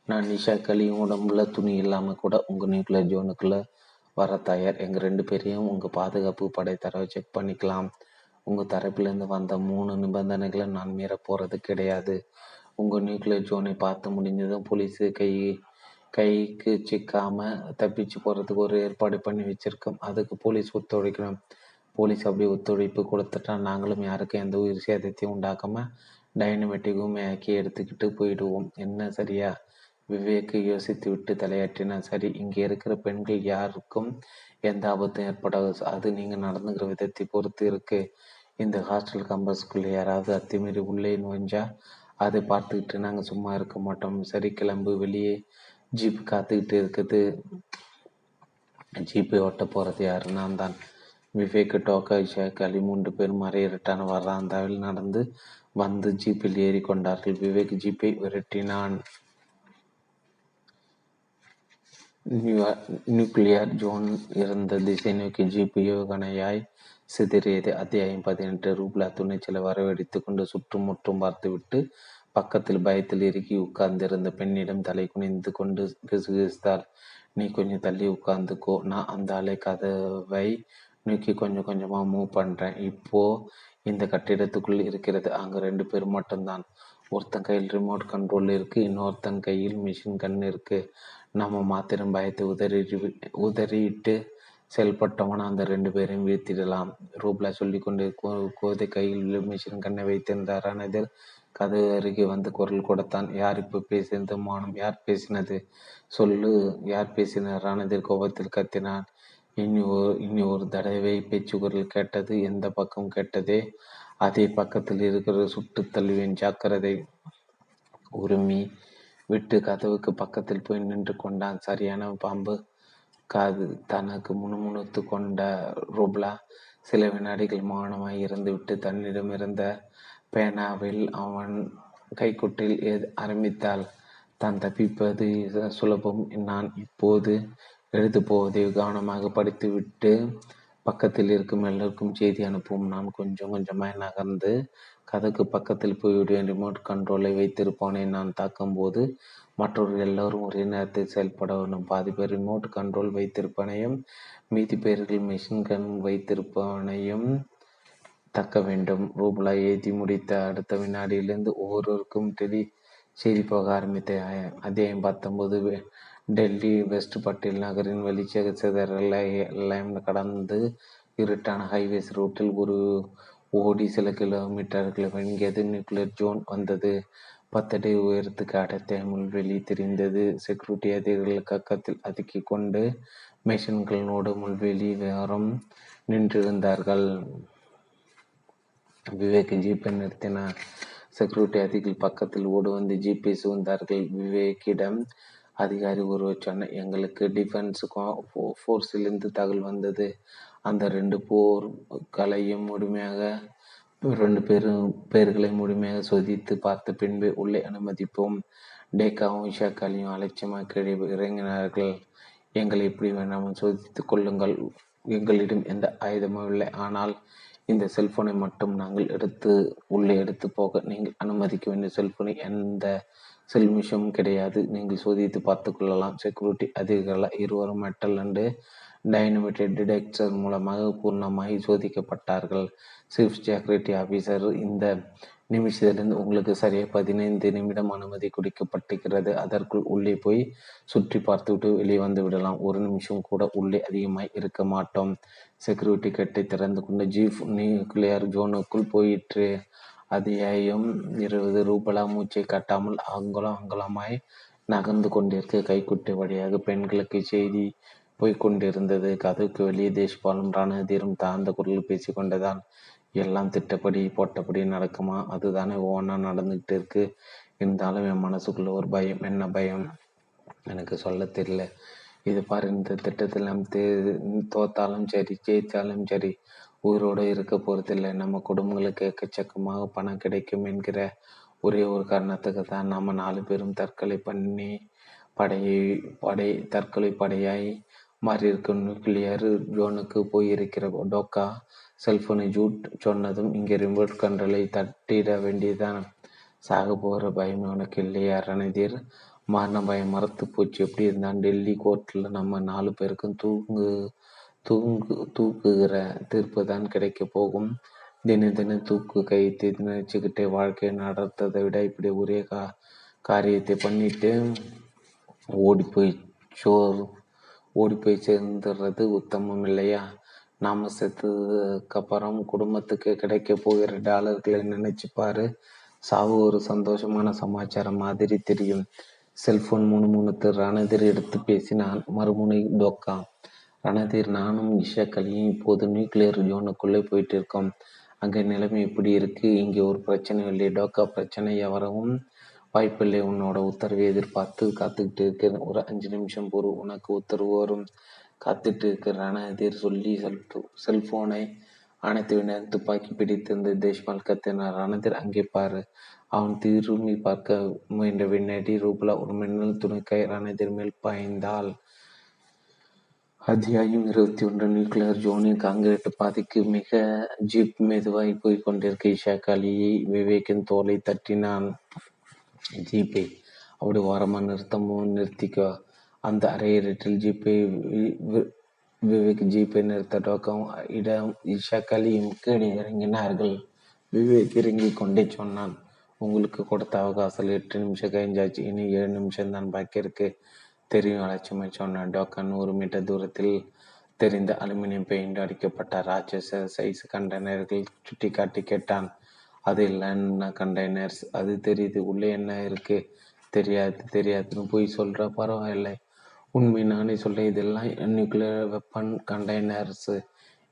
நான் நிஷா கலியும் உடம்புல துணி இல்லாமல் கூட உங்கள் நியூக்ளியர் ஜோனுக்குள்ளே வர தயார். எங்கள் ரெண்டு பேரையும் உங்கள் பாதுகாப்பு படை தரவை செக் பண்ணிக்கலாம். உங்கள் தரப்பிலிருந்து வந்த மூணு நிபந்தனைகளை நான் மீற போகிறது கிடையாது. உங்கள் நியூக்ளியர் ஜோனை பார்த்து முடிஞ்சதும் போலீஸு கை கைக்கு சிக்காமல் தப்பிச்சு போகிறதுக்கு ஒரு ஏற்பாடு பண்ணி வச்சிருக்கோம். அதுக்கு போலீஸ் ஒத்துழைக்கணும். போலீஸ் அப்படி ஒத்துழைப்பு கொடுத்துட்டா நாங்களும் யாருக்கும் எந்த உயிர் சேதத்தையும் உண்டாக்காமல் டைனமெட்டிக்கும் ஆக்கி எடுத்துக்கிட்டு போயிடுவோம். என்ன சரியா? விவேக்கு யோசித்து விட்டு தலையாட்டினா சரி. இங்கே இருக்கிற பெண்கள் யாருக்கும் எந்த ஆபத்தும் ஏற்படாது. அது நீங்கள் நடந்துக்கிற விதத்தை பொறுத்து இருக்குது இந்த ஹாஸ்டல் கம்பஸ்குள்ளே யாராவது அத்துமீறி உள்ளே நுழைஞ்சா அதை பார்த்துக்கிட்டு நாங்கள் சும்மா இருக்க மாட்டோம். சரி கிளம்பு வெளியே ஜீப் காத்துக்கிட்டு இருக்குது. ஜீப்பை ஓட்ட போகிறது யாரு? நான் தான். விவேக் டோக்கா ஷேக் அலி மூன்று பேர் மறையிரட்டான வராந்தாவில் நடந்து வந்து ஜீப்பில் ஏறி கொண்டார்கள். விவேக் ஜீப்பை விரட்டினான். நியூக்ளியர் ஜோன் இருந்த திசை நோக்கி ஜீப் யோகனையாய் சிதறியது அத்தியாயம் பதினெட்டு ரூப்லா துணிச்சலை வரவழைத்து கொண்டு சுற்றுமுற்றும் பார்த்துவிட்டு பக்கத்தில் பயத்தில் இறுக்கி உட்கார்ந்திருந்த பெண்ணிடம் தலை குனிந்து கொண்டு கிசுகிசுத்தாள். நீ கொஞ்சம் தள்ளி உட்கார்ந்துக்கோ. நான் அந்த அலை கதவை நோக்கி கொஞ்சம் கொஞ்சமாக மூவ் பண்ணுறேன் இப்போ இந்த கட்டிடத்துக்குள் இருக்கிறது. அங்கே ரெண்டு பேர் மட்டும்தான். ஒருத்தன் கையில் ரிமோட் கண்ட்ரோல் இருக்குது இன்னொருத்தன் கையில் மிஷின் கண் இருக்கு. நம்ம மாத்திரம் பயத்தை உதறி உதறிட்டு செயல்பட்டவன் அந்த ரெண்டு பேரையும் வீழ்த்திடலாம். ரூப்லா சொல்லி கொண்டு கோதை கையில் மிஷின் கண்ணை வைத்திருந்தார் ரணதில் கதவு அருகே வந்து குரல் கொடுத்தான். யார் இப்போ பேசினது மானம் யார் பேசினது? சொல்லு யார் பேசினார் ரணதில் கோபத்தில் கத்தினான். இனி ஒரு இனி ஒரு தடவை பேச்சு குரல் கேட்டது எந்த பக்கம் கேட்டதே? அதே பக்கத்தில் இருக்கிற சுட்டு தள்ளுவேன் ஜாக்கிரதை. உரிமை விட்டு கதவுக்கு பக்கத்தில் போய் நின்று கொண்டான். சரியான பாம்பு. காது தனக்கு முணுமுணுத்து கொண்ட ருப்லா சில வினாடிகள் மௌனமாய் இருந்துவிட்டு தன்னிடம் இருந்த பேனாவில் அவன் கைக்குட்டில் ஆரம்பித்தாள். தான் தப்பிப்பது சுலபம். நான் இப்போது எழுதப் போவதை கவனமாக படித்துவிட்டு பக்கத்தில் இருக்கும் எல்லோருக்கும் செய்தி அனுப்பும் நான் கொஞ்சம் கொஞ்சமாய் நகர்ந்து கதைக்கு பக்கத்தில் போய்விடுவேன். ரிமோட் கண்ட்ரோலை வைத்திருப்பவனை நான் தாக்கும் போது மற்றவர்கள் எல்லோரும் ஒரே நேரத்தில் செயல்பட வேண்டும். பாதி பேர் ரிமோட் கண்ட்ரோல் வைத்திருப்பனையும் மீதி பேர்கள் மிஷின் கன் வைத்திருப்பனையும் தக்க வேண்டும். ரூபலா ஏற்றி முடித்த அடுத்த வினாடியிலிருந்து ஒவ்வொருவருக்கும் டெலி செய்தி போக ஆரம்பித்த அத்தியாயம் பத்தொன்பது. டெல்லி வெஸ்ட் பட்டேல் நகரின் வெளிச்சக சிதறலைம் கடந்து இருட்டான ஹைவேஸ் ரூட்டில் ஒரு ஓடி சில கிலோமீட்டர்கள் வழங்கியது நியூக்ளியர் ஜோன் வந்தது. பத்தடி உயரத்துக்கு அடர்த்திய முள்வெளி தெரிந்தது. செக்யூரிட்டி அதிகாரிகள் கக்கத்தில் அதுக்கி கொண்டு மெஷின்களோடு முள்வெளி வேறம் நின்றிருந்தார்கள். விவேக் ஜீப்பை நிறுத்தினார். செக்யூரிட்டி அதிகாரிகள் பக்கத்தில் ஓடு வந்து ஜீப்பை சூழ்ந்தார்கள். விவேக்கிடம் அதிகாரி ஒருவர் சொன்ன எங்களுக்கு டிஃபென்ஸ் ஃபோர்ஸிலிருந்து தகவல் வந்தது. அந்த ரெண்டு போர்களையும் முழுமையாக ரெண்டு பேரும் பேர்களை முழுமையாக சோதித்து பார்த்த பின்பு உள்ளே அனுமதிப்போம். டேக்காவும் இஷாக்காலையும் அலட்சியமாக கீழே இறங்கினார்கள். எங்களை எப்படி வேணாமல் சோதித்துக் கொள்ளுங்கள். எங்களிடம் எந்த ஆயுதமும் இல்லை. ஆனால் இந்த செல்போனை மட்டும் நாங்கள் எடுத்து உள்ளே எடுத்து போக நீங்கள் அனுமதிக்க வேண்டிய செல்போனை எந்த செல்மிஷமும் கிடையாது. நீங்கள் சோதித்து பார்த்து கொள்ளலாம். செக்யூரிட்டி அதிகாரிகள் இருவரும் மெட்டல் அண்டு டைனமிட்டட் டிடெக்டர் மூலமாக பூர்ணமாக சோதிக்கப்பட்டார்கள். சீஃப் செக்யூரிட்டி ஆஃபீஸர் இந்த நிமிஷத்திலிருந்து உங்களுக்கு சரியாக பதினைந்து நிமிடம் அனுமதி கொடுக்கப்பட்டிருக்கிறது. அதற்குள் உள்ளே போய் சுற்றி பார்த்துவிட்டு வெளியே வந்து விடலாம். ஒரு நிமிஷம் கூட உள்ளே அதிகமாக இருக்க மாட்டோம். செக்யூரிட்டி கட்டை திறந்து கொண்டு ஜீஃப் நியூக்ளியர் ஜோனுக்குள் போயிற்று. அத்தியாயம் இருபது. ரூபலா மூச்சை கட்டாமல் அங்குலம் அங்குலமாய் நகர்ந்து கொண்டிருக்க கைக்குட்டை வழியாக பெண்களுக்கு செய்தி போய்கொண்டிருந்தது கதவுக்கு வெளியே தேஷ்பாலும் ரணதீரும் தாழ்ந்த குரலில் பேசிக்கொண்டதான் எல்லாம் திட்டப்படி போட்டபடி நடக்குமா? அதுதானே ஒவ்வொன்றா நடந்துகிட்டு இருக்கு இருந்தாலும் என் மனசுக்குள்ள ஒரு பயம். என்ன பயம்? எனக்கு சொல்ல தெரியல. இது பாரு இந்த திட்டத்தில் நம் தே தோத்தாலும் சரி ஜெயித்தாலும் சரி உயிரோடு இருக்க போறதில்லை. நம்ம குடும்பங்களுக்கு எக்கச்சக்கமாக பணம் கிடைக்கும் என்கிற ஒரே ஒரு காரணத்துக்கு தான் நம்ம நாலு பேரும் தற்கொலை பண்ணி படையை படை தற்கொலை படையாய் மாறியிருக்கும் நியூக்ளியர் ஜோனுக்கு போயிருக்கிற டோக்கா செல்போனை ஜூட் சொன்னதும் இங்கே ரிமோட் கண்ட்ரோலை தட்டிட வேண்டியதுதான். சாக போகிற பயம் உனக்கு இல்லையா ரணதீர் மரண பயம் மரத்து போச்சு. எப்படி இருந்தான்? டெல்லி கோர்ட்டில் நம்ம நாலு பேருக்கும் தூங்கு தூங்கு தூக்குகிற தீர்ப்பு தான் கிடைக்க போகும். தின தினம் தூக்கு கை நினைச்சுக்கிட்டே வாழ்க்கையை நடத்ததை விட இப்படி ஒரே கா காரியத்தை பண்ணிட்டு ஓடி போய் சோறு ஓடி போய் சேர்ந்துடுறது உத்தமம் இல்லையா? நாம செத்ததுக்கப்புறம் குடும்பத்துக்கு கிடைக்க போகிற டாலர்களை நினைச்சு பாரு. சாவு ஒரு சந்தோஷமான சமாச்சாரம் மாதிரி தெரியும். செல்போன் மூணு மூணுத்து ரணதீர் எடுத்து பேசினான் மறுமுனை டோக்கா. ரணதீர் நானும் இஷாக்கலையும் இப்போது நியூக்ளியர் ஜோனுக்குள்ளே போயிட்டு இருக்கோம். அங்கே நிலைமை எப்படி இருக்கு. இங்கே ஒரு பிரச்சனை இல்லை. டோக்கா பிரச்சனை வரவும் வாய்ப்பில்லை. உன்னோட உத்தரவை எதிர்பார்த்து காத்துக்கிட்டு இருக்கிறேன். ஒரு அஞ்சு நிமிஷம் பொறு உனக்கு உத்தரவு வரும். காத்துட்டு இருக்கிறான. எதிர் சொல்லி செல்போ செல்போனை அணைத்துவினர் துப்பாக்கி பிடித்திருந்த தேஷ்பால் கத்தினார். ரணதீர் அங்கே பாரு. அவன் திரும்பி பார்க்க முயன்ற விண்ணடி ரூபலா ஒரு மின்னல் துணிக்கை ரணதீர் மேல் பாய்ந்தாள். அத்தியாயம் இருபத்தி ஒன்று. நியூக்ளியர் ஜோனின் காங்கிரீட் பாதைக்கு மிக ஜீப் மெதுவாய் போய் கொண்டிருக்க இஷாக் அலியை விவேக்கின் தோலை தட்டினான். ஜீப்பை அப்படி ஓரமாக நிறுத்தமும் நிறுத்திக்கோ. அந்த அரையிருட்டில் ஜீப்பை விவேக் ஜீப்பை நிறுத்த டோக்கம் இடம் இஷாக்கலியும் கீழே இறங்கினார்கள். விவேக் இறங்கி கொண்டே சொன்னான் உங்களுக்கு கொடுத்த அவகாசம் எட்டு நிமிஷம் கழிஞ்சாச்சு இனி ஏழு நிமிஷம் தான் பாக்கி இருக்கு. தெரியும் அலட்சியமை சொன்னான். டோக்கன் நூறு மீட்டர் தூரத்தில் தெரிந்த அலுமினியம் பெயிண்ட் அடிக்கப்பட்ட ராட்சச சைஸ் கண்டெய்னர்கள் சுட்டி காட்டி கேட்டான். அது இல்லைன்னா கண்டெய்னர்ஸ் அது தெரியுது. உள்ளே என்ன இருக்கு? தெரியாது தெரியாதுன்னு போய் சொல்ற பரவாயில்லை. உண்மை நானே சொல்றேன் இதெல்லாம் நியூக்ளியர் வெப்பன் கண்டெய்னர்ஸ்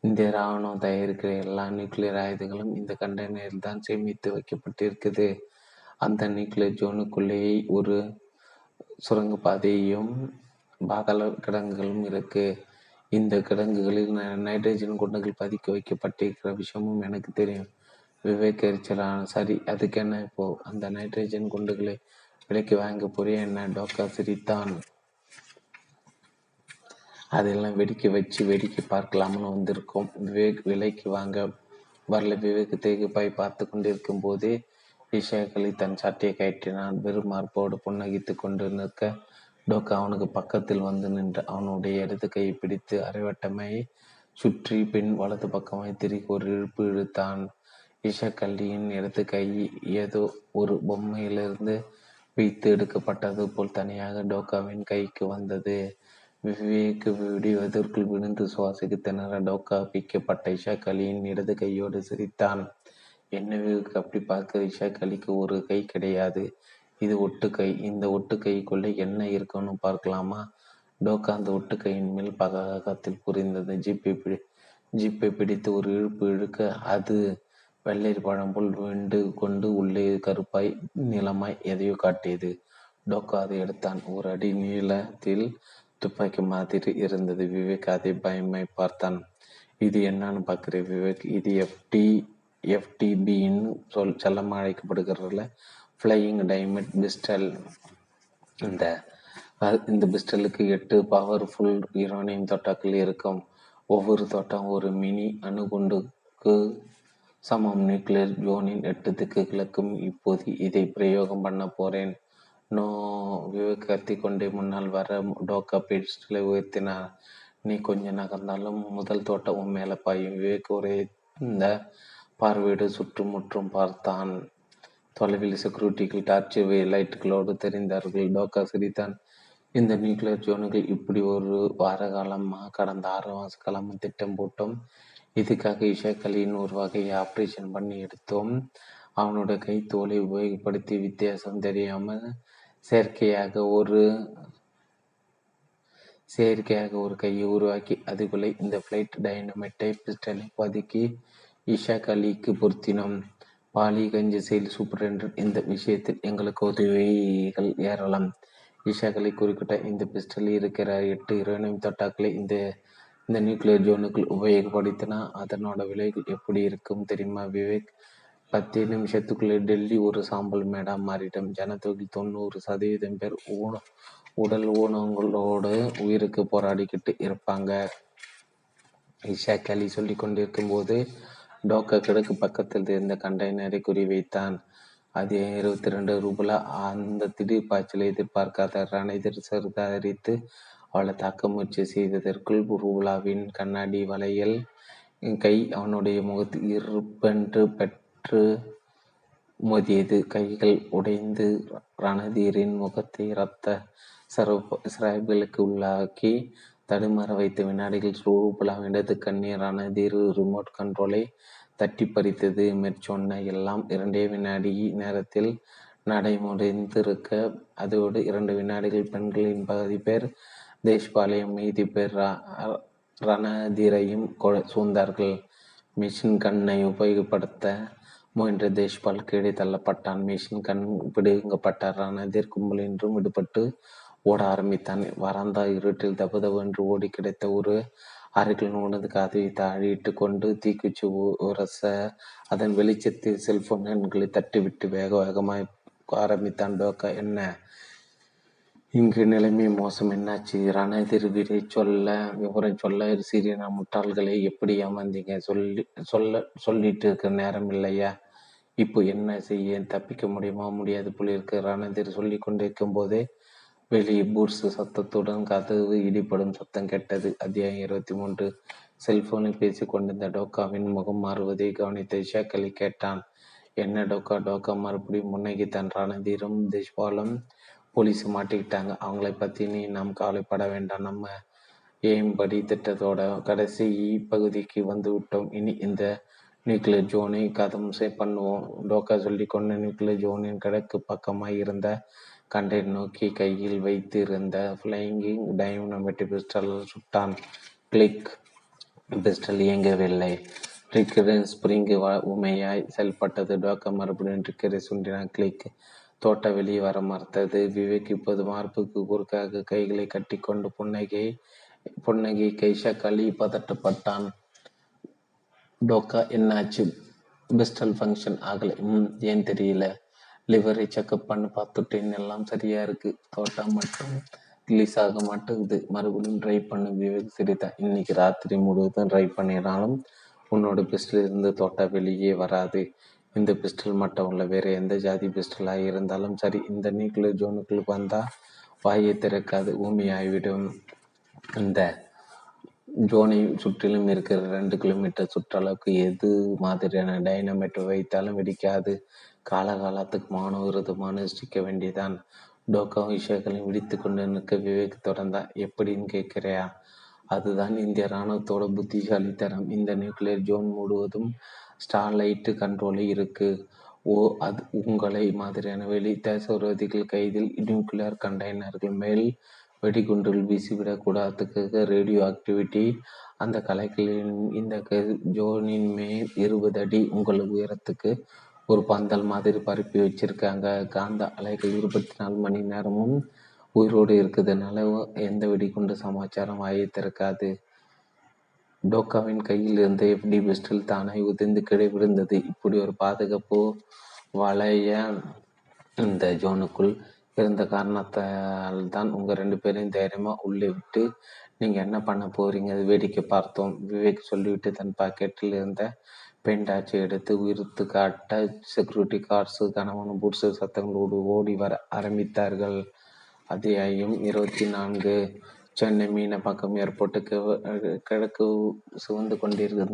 இந்திய ராணுவம் தயாரிக்கிற எல்லா நியூக்ளியர் ஆயுதங்களும் இந்த கண்டெய்னரில் தான் சேமித்து வைக்கப்பட்டிருக்குது. அந்த நியூக்ளியர் ஜோனுக்குள்ளேயே ஒரு சுரங்கப்பாதையும் பாதாள கிடங்குகளும் இருக்கு. இந்த கிடங்குகளில் நைட்ரஜன் குண்டுகள் பதிக்க வைக்கப்பட்டிருக்கிற விஷயமும் எனக்கு தெரியும். விவேக் எரிச்சலான சரி அதுக்கு என்ன இப்போ? அந்த நைட்ரஜன் குண்டுகளை விலைக்கு வாங்க போறியா என்ன டோக்கா சிரித்தான்? அதெல்லாம் வெடிக்க வச்சு வேடிக்கை பார்க்கலாம்னு வந்திருக்கோம். விவேக் விலைக்கு வாங்க வரல. விவேக் தேகுப்பாய் பார்த்து கொண்டிருக்கும் போதே இஷாக்களி தன் சட்டையை கயற்றினான் வெறும் மார்போடு புன்னகித்து கொண்டு நிற்க டோக்கா அவனுக்கு பக்கத்தில் வந்து நின்று அவனுடைய இடது கையை பிடித்து அரைவட்டமை சுற்றி பின் வலது பக்கமாய் திருக்கி ஒரு இழுப்பு இழுத்தான். விஷக்கல்லியின் இடது கை ஏதோ ஒரு பொம்மையிலிருந்து வைத்து எடுக்கப்பட்டது போல் தனியாக டோக்காவின் கைக்கு வந்தது. விவேக்கு விடுவதற்குள் விழுந்து சுவாசிக்கு திணற டோக்கா பிக்கப்பட்ட இஷாக்கலியின் இடது கையோடு சிரித்தான். என்ன விவேக் அப்படி பார்க்க இஷாக்கலிக்கு ஒரு கை கிடையாது. இது ஒட்டு கை. இந்த ஒட்டு கைக்குள்ளே என்ன இருக்குன்னு பார்க்கலாமா? டோக்கா அந்த ஒட்டு கையின் மேல் பகத்தில் புரிந்தது ஜிப்பை பிடி ஜிப்பை பிடித்து ஒரு இழுப்பு இழுக்க அது வெள்ளை பழம் போல் வெண்டு கொண்டு உள்ளே கருப்பாய் நிலமாய் எதையோ காட்டியது. டோக்கா அதை எடுத்தான். ஒரு அடி நீளத்தில் துப்பாக்கி மாதிரி இருந்தது. விவேக் அதை பயமாய் பார்த்தான். இது என்னன்னு பார்க்குறேன் விவேக். இது எஃப்டி எஃப்டிபின்னு சொல் செல்லமாக அழைக்கப்படுகிறதுல ஃப்ளையிங் டைமண்ட் பிஸ்டல் இந்த இந்த பிஸ்டலுக்கு எட்டு பவர்ஃபுல் யுரேனியம் தோட்டாக்கள் இருக்கும். ஒவ்வொரு தோட்டம் ஒரு மினி அணுகுண்டுக்கு சமம். நியூக்ளியர் ஜோனின் எட்டு திக்கு கிழக்கும் இப்போது இதை பிரயோகம் பண்ண போறேன். நோ விவேக் கத்திக்கொண்டே முன்னால் வர டோக்கா பீட்ஸ்களை உயர்த்தினார். நீ கொஞ்சம் நகர்ந்தாலும் முதல் தோட்டம் உன் மேலே பாயும். விவேக் ஒரே இந்த பார்வையோடு சுற்றுமுற்றும் பார்த்தான். தொலைவில் செக்யூரிட்டிகள் டார்ச் லைட்டுகளோடு தெரிந்தார்கள். டோக்கா சிரித்தான். இந்த நியூக்ளியர் ஜோனுகள் இப்படி ஒரு வார காலமாக கடந்த ஆறு மாத காலமாக திட்டம் போட்டோம். இதுக்காக இஷாக்கலின் ஒரு வகையை ஆப்ரேஷன் பண்ணி எடுத்தோம். அவனோட கை தோலை உபயோகப்படுத்தி வித்தியாசம் தெரியாமல் செயற்கையாக ஒரு செயற்கையாக ஒரு கையை உருவாக்கி அதுக்குள்ளே இந்த ஃப்ளைட் டைனமைட்டை பிஸ்டலை பதுக்கி இஷாக் அலிக்கு பொருத்தினோம். பாலிகஞ்ச் செயல் சூப்பரண்டர் இந்த விஷயத்தில் எங்களுக்கு உதவிகள் ஏறலாம் இஷாக் அலி குறிப்பிட்ட இந்த பிஸ்டல் இருக்கிற எட்டு யுரேனியம் தொட்டாக்களை இந்த இந்த நியூக்ளியர் ஜோனுக்குள் உபயோகப்படுத்தினா அதனோட விலைகள் எப்படி இருக்கும் தெரியுமா விவேக்? பத்து நிமிஷத்துக்குள்ளே டெல்லி ஒரு சாம்பல் மேடா மாறிட்டோம் ஜனத்தொகையில் தொண்ணூறு சதவீதம் பேர் ஊன உடல் ஊனங்களோடு உயிருக்கு போராடிக்கிட்டு இருப்பாங்க. இஷா கலி சொல்லி கொண்டிருக்கும் போது டோக்கா கிடக்கு பக்கத்தில் இருந்த கண்டெய்னரை குறிவைத்தான். அது இருபத்தி ரெண்டு ரூபலா அந்த திடீர் பாய்ச்சலை எதிர்பார்க்காத ரணெதிர் சரிதரித்து அவளை தாக்க முயற்சி செய்ததற்குள் ரூபலாவின் கண்ணாடி வளையல் கை அவனுடைய முகத்தில் இருப்பென்று பெற்று மோதியது. கைகள் உடைந்து ரணதீரின் முகத்தை இரத்த சிராய்களுக்கு உள்ளாக்கி தடுமாற வைத்த வினாடிகள் ரூபலா இடது கண்ணீர் ரணதீர் ரிமோட் கண்ட்ரோலை தட்டி பறித்தது. மேற்சொன்ன எல்லாம் இரண்டே வினாடி நேரத்தில் நடைமுறைந்திருக்க அதோடு இரண்டு வினாடிகள் பெண்களின் பகுதி பேர் தேஷ்பாலையும் மீதி பேர் ரணதீரையும் சூழ்ந்தார்கள். மிஷின் கண்ணை உபயோகப்படுத்த முயன்ற தேஷ்பால் கீழே தள்ளப்பட்டான். மிஷின் கண் பிடுங்கப்பட்ட ரணதிர் கும்பல் என்றும் விடுபட்டு ஓட ஆரம்பித்தான். வராந்தா இருட்டில் தபுதவென்று ஓடி கிடைத்த ஒரு அருகில் உனது கதவை தாழிட்டு கொண்டு தீக்குச்சி உரச அதன் வெளிச்சத்தில் செல்போன் எண்களை தட்டிவிட்டு வேக வேகமாய் ஆரம்பித்தான். டோக்கா என்ன? இங்கு நிலைமை மோசம் என்னாச்சு? ரணதிர் விடை சொல்ல விவரம் சொல்ல சீரியனா முட்டாள்களை எப்படி ஏமாந்தீங்க சொல்லி சொல்ல சொல்லிட்டு இருக்க நேரம் இல்லையா? இப்போ என்ன செய்ய தப்பிக்க முடியுமா? முடியாது போல இருக்கு. ரணதிர் சொல்லி கொண்டிருக்கும் போதே வெளியே பூர்ஸ் சத்தத்துடன் கதவு இடிபடும் சத்தம் கேட்டது. அத்தியாயம் இருபத்தி மூன்று. செல்போனில் பேசிக் கொண்டிருந்த டோக்காவின் முகம் மாறுவதை கவனித்த ஷேக்கலி கேட்டான் என்ன டோக்கா? டோக்கா மறுபடியும் முன்னகி தன் ரணதீரும் தேஷ்பாலும் போலீஸ் மாட்டிக்கிட்டாங்க. அவங்கள பற்றி நீ நாம் கவலைப்பட வேண்டாம். நம்ம ஏம்படி திட்டத்தோட கடைசி பகுதிக்கு வந்து விட்டோம். இனி இந்த நியூக்ளியர் ஜோனை கதம் பண்ணுவோம். டோக்கா சொல்லி கொண்ட நியூக்ளியர் ஜோனின் கிழக்கு பக்கமாக இருந்த கண்டை நோக்கி கையில் வைத்து இருந்த ஃப்ளைங்கிங் டைனமைட் பிஸ்டல் சுட்டான். கிளிக் பிஸ்டல் இயங்கவில்லை. ட்ரிக்கரின் ஸ்பிரிங் உமையாய் செயல்பட்டது. டோக்கா மறுபடியும் ட்ரிக்கரை சுண்டினான். கிளிக் தோட்ட வெளியே வர மறுத்தது. விவேக் இப்போது மார்புக்கு குறுக்காக கைகளை கட்டி கொண்டு புன்னகை புன்னகை கைஷா களி பதட்டப்பட்டான் டோக்கா என்னாச்சு? பெஸ்டல் ஃபங்க்ஷன் ஆகலை. ம் ஏன் தெரியல. லிவரை செக்அப் பண்ணி பார்த்துட்டேன். எல்லாம் சரியா இருக்கு. தோட்டா மட்டும் ரிலீஸ் ஆக மாட்டேங்குது. மறுபடியும் ட்ரை பண்ணு. விவேக் சிரிதா இன்னைக்கு ராத்திரி முழுவதும் ட்ரை பண்ணினாலும் உன்னோட பிஸ்டல் இருந்து தோட்டா வெளியே வராது. இந்த பிஸ்டல் மட்டும் இல்லை வேறு எந்த ஜாதி பிஸ்டலாக இருந்தாலும் சரி இந்த நியூக்ளியர் ஜோனுக்குள் வந்தால் வாயை திறக்காது ஊமியாகிவிடும் இந்த ஜோனை சுற்றிலும் இருக்கிற ரெண்டு கிலோமீட்டர் சுற்றளவுக்கு எது மாதிரியான டைனமைட் வைத்தாலும் வெடிக்காது. காலகாலத்துக்கு மான விரோதமான சிக்க வேண்டியதான் டோக்கா விஷயங்களையும் விடித்து கொண்டு நிற்க விவேக் தொடர்ந்தான் எப்படின்னு கேட்கிறையா? அதுதான் இந்திய இராணுவத்தோட புத்திசாலித்தனம். இந்த நியூக்ளியர் ஜோன் முழுவதும் ஸ்டார்லைட்டு கண்ட்ரோலில் இருக்கு. ஓ அது உங்களை மாதிரியான வெளி தேச விரோதிகள் கைதில் நியூக்ளியர் கண்டெய்னர்கள் மேல் வெடிகுண்டுகள் வீசிவிடக்கூடாதுக்கு ரேடியோ ஆக்டிவிட்டி. அந்த கலைகளின் இந்த ஜோனின் மேல் இருபது அடி உங்கள் உயரத்துக்கு ஒரு பந்தல் மாதிரி பரப்பி வச்சிருக்காங்க. காந்த அலைகள் இருபத்தி நாலு மணி நேரமும் உயிரோடு இருக்குதுனால எந்த வெடிகுண்டு சமாச்சாரம் வாயை திறக்காது டோக்காவின் கையில் இருந்த எஃப்டி பிஸ்டல் தானே உதிர்ந்து கீழே விழுந்தது இப்படி ஒரு பாதுகாப்பு வளைய இந்த ஜோனுக்குள் இருந்த காரணத்தால் தான் உங்கள் ரெண்டு பேரையும் தைரியமாக உள்ளே விட்டு நீங்கள் என்ன பண்ண போறீங்க? வேடிக்கை பார்த்தோம். விவேக் சொல்லிவிட்டு தன் பாக்கெட்டில் இருந்த பெயிண்டாச்சு எடுத்து உயிர்த்து காட்ட செக்யூரிட்டி கார்ஸு கணவன் புட்ஸு சத்தங்களோடு ஓடி வர ஆரம்பித்தார்கள். அத்தியாயம் இருபத்தி நான்கு. சென்னை மீனம்பாக்கம் ஏர்போர்ட்டுக்கு கிழக்கு சிவந்து கொண்டிருக்க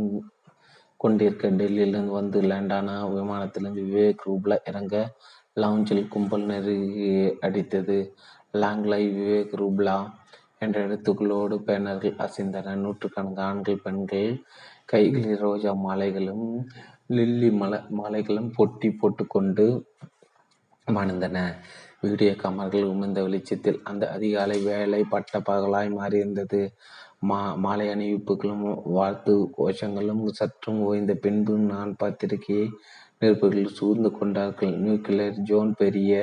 கொண்டிருக்க டெல்லியிலிருந்து வந்து லேண்டான விமானத்திலிருந்து விவேக் ரூப்ல இறங்க லவுஞ்சில் கும்பல் நெருங்கி அடித்தது லாங் லை விவேக் ரூப்லா என்ற எழுத்துக்களோடு பேனர்கள் அசைந்தன நூற்றுக்கணக்கான ஆண்கள் பெண்கள் கைகளில் ரோஜா மாலைகளும் லில்லி மலை மாலைகளும் பொட்டி போட்டுக்கொண்டு மணந்தன. வீடியோ கமர்கள் உமிழ்ந்த வெளிச்சத்தில் அந்த அதிகாலை வேலை பட்ட பகலாய் மாறியிருந்தது. மா மாலை அணிவிப்புகளும் வாழ்த்து கோஷங்களும் சற்றும் ஓய்ந்த பின்பு நான் பத்திரிகையை நிருபர்கள் சூழ்ந்து கொண்டார்கள். நியூக்ளியர் ஜோன் பெரிய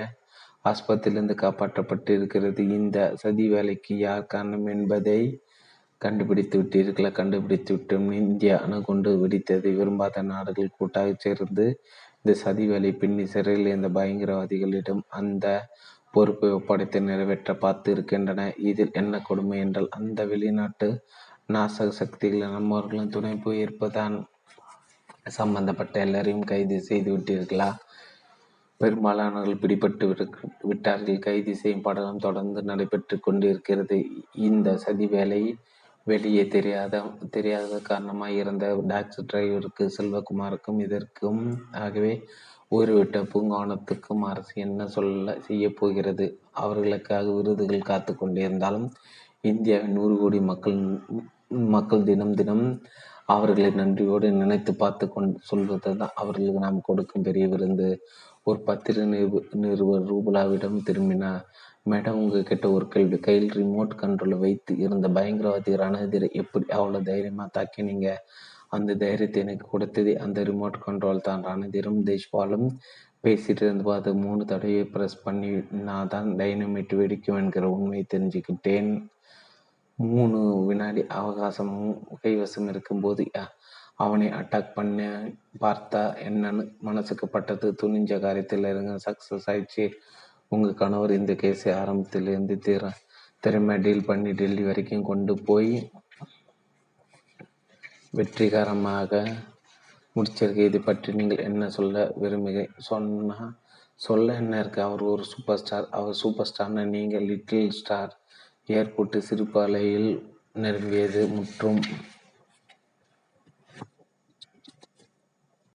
ஆஸ்பத்திரியிலிருந்து காப்பாற்றப்பட்டிருக்கிறது. இந்த சதி வேலைக்கு யார் காரணம் என்பதை கண்டுபிடித்து விட்டீர்களா கண்டுபிடித்து விட்டோம் இந்தியா அணுகுண்டு வெடித்தது விரும்பாத நாடுகள் கூட்டாக சேர்ந்து இந்த சதி வேலை பின்னி சிறையில் இருந்த பயங்கரவாதிகளிடம் அந்த பொறுப்பை ஒப்படைத்து நிறைவேற்ற பார்த்து இருக்கின்றன இதில் என்ன கொடுமை என்றால் அந்த வெளிநாட்டு நாசக சக்திகள் நம்மவர்களும் துணை போயிருப்பதான் சம்பந்தப்பட்ட எல்லாரையும் கைது செய்து விட்டீர்களா? பெரும்பாலானவர்கள் பிடிபட்டு விட்டார்கள். கைது செய்யும் படலம் தொடர்ந்து நடைபெற்று கொண்டிருக்கிறது. இந்த சதி வேலை வெளியே தெரியாத தெரியாத காரணமாக இருந்த டாக்ஸி டிரைவருக்கு செல்வகுமாருக்கும் இதற்கும் ஆகவே ஊறிவிட்ட பூங்காவனத்துக்கும் அரசு என்ன சொல்ல செய்ய போகிறது? அவர்களுக்காக விருதுகள் காத்து கொண்டிருந்தாலும் இந்தியாவின் நூறு கோடி மக்கள் மக்கள் தினம் தினம் அவர்களை நன்றியோடு நினைத்து பார்த்து கொண்டு சொல்வது தான் அவர்களுக்கு நாம் கொடுக்கும் பெரிய விருந்து. ஒரு பத்திரிகை நிருப நிருபர் ரூபலாவிடம் திரும்பினார். மேடம் உங்ககிட்ட ஒரு கேள்வி. கையில் ரிமோட் கண்ட்ரோலை வைத்து இருந்த பயங்கரவாதி ரணதிரை எப்படி அவ்வளோ தைரியமாக தாக்கினீங்க? அந்த தைரியத்தை எனக்கு கொடுத்தது அந்த ரிமோட் கண்ட்ரோல் தான். ரணதிரும் தேஷ்பாலும் பேசிட்டு இருந்தபோது மூணு தடவை ப்ரெஸ் பண்ணி நான் தான் டைனமிட் வெடிக்கும் என்கிற உண்மையை தெரிஞ்சுக்கிட்டேன். மூணு வினாடி அவகாசமும் கைவசம் இருக்கும்போது அவனை அட்டாக் பண்ண பார்த்தா என்னன்னு மனசுக்கு பட்டது. துணிஞ்ச காரியத்தில் இருங்க சக்ஸஸ் ஆயிடுச்சு. உங்கள் கணவர் இந்த கேஸை ஆரம்பத்திலிருந்து திற திறமையாக டீல் பண்ணி டெல்லி வரைக்கும் கொண்டு போய் வெற்றிகரமாக முடிச்சிருக்க. இது பற்றி நீங்கள் என்ன சொல்ல விரும்புக சொன்னால் சொல்ல என்ன இருக்கு? அவர் ஒரு சூப்பர் ஸ்டார் அவர் சூப்பர் ஸ்டார்னு நீங்கள் லிட்டில் ஸ்டார் ஏர்போர்ட்டு சிறுபாலையில் நிரம்பியது முற்றும்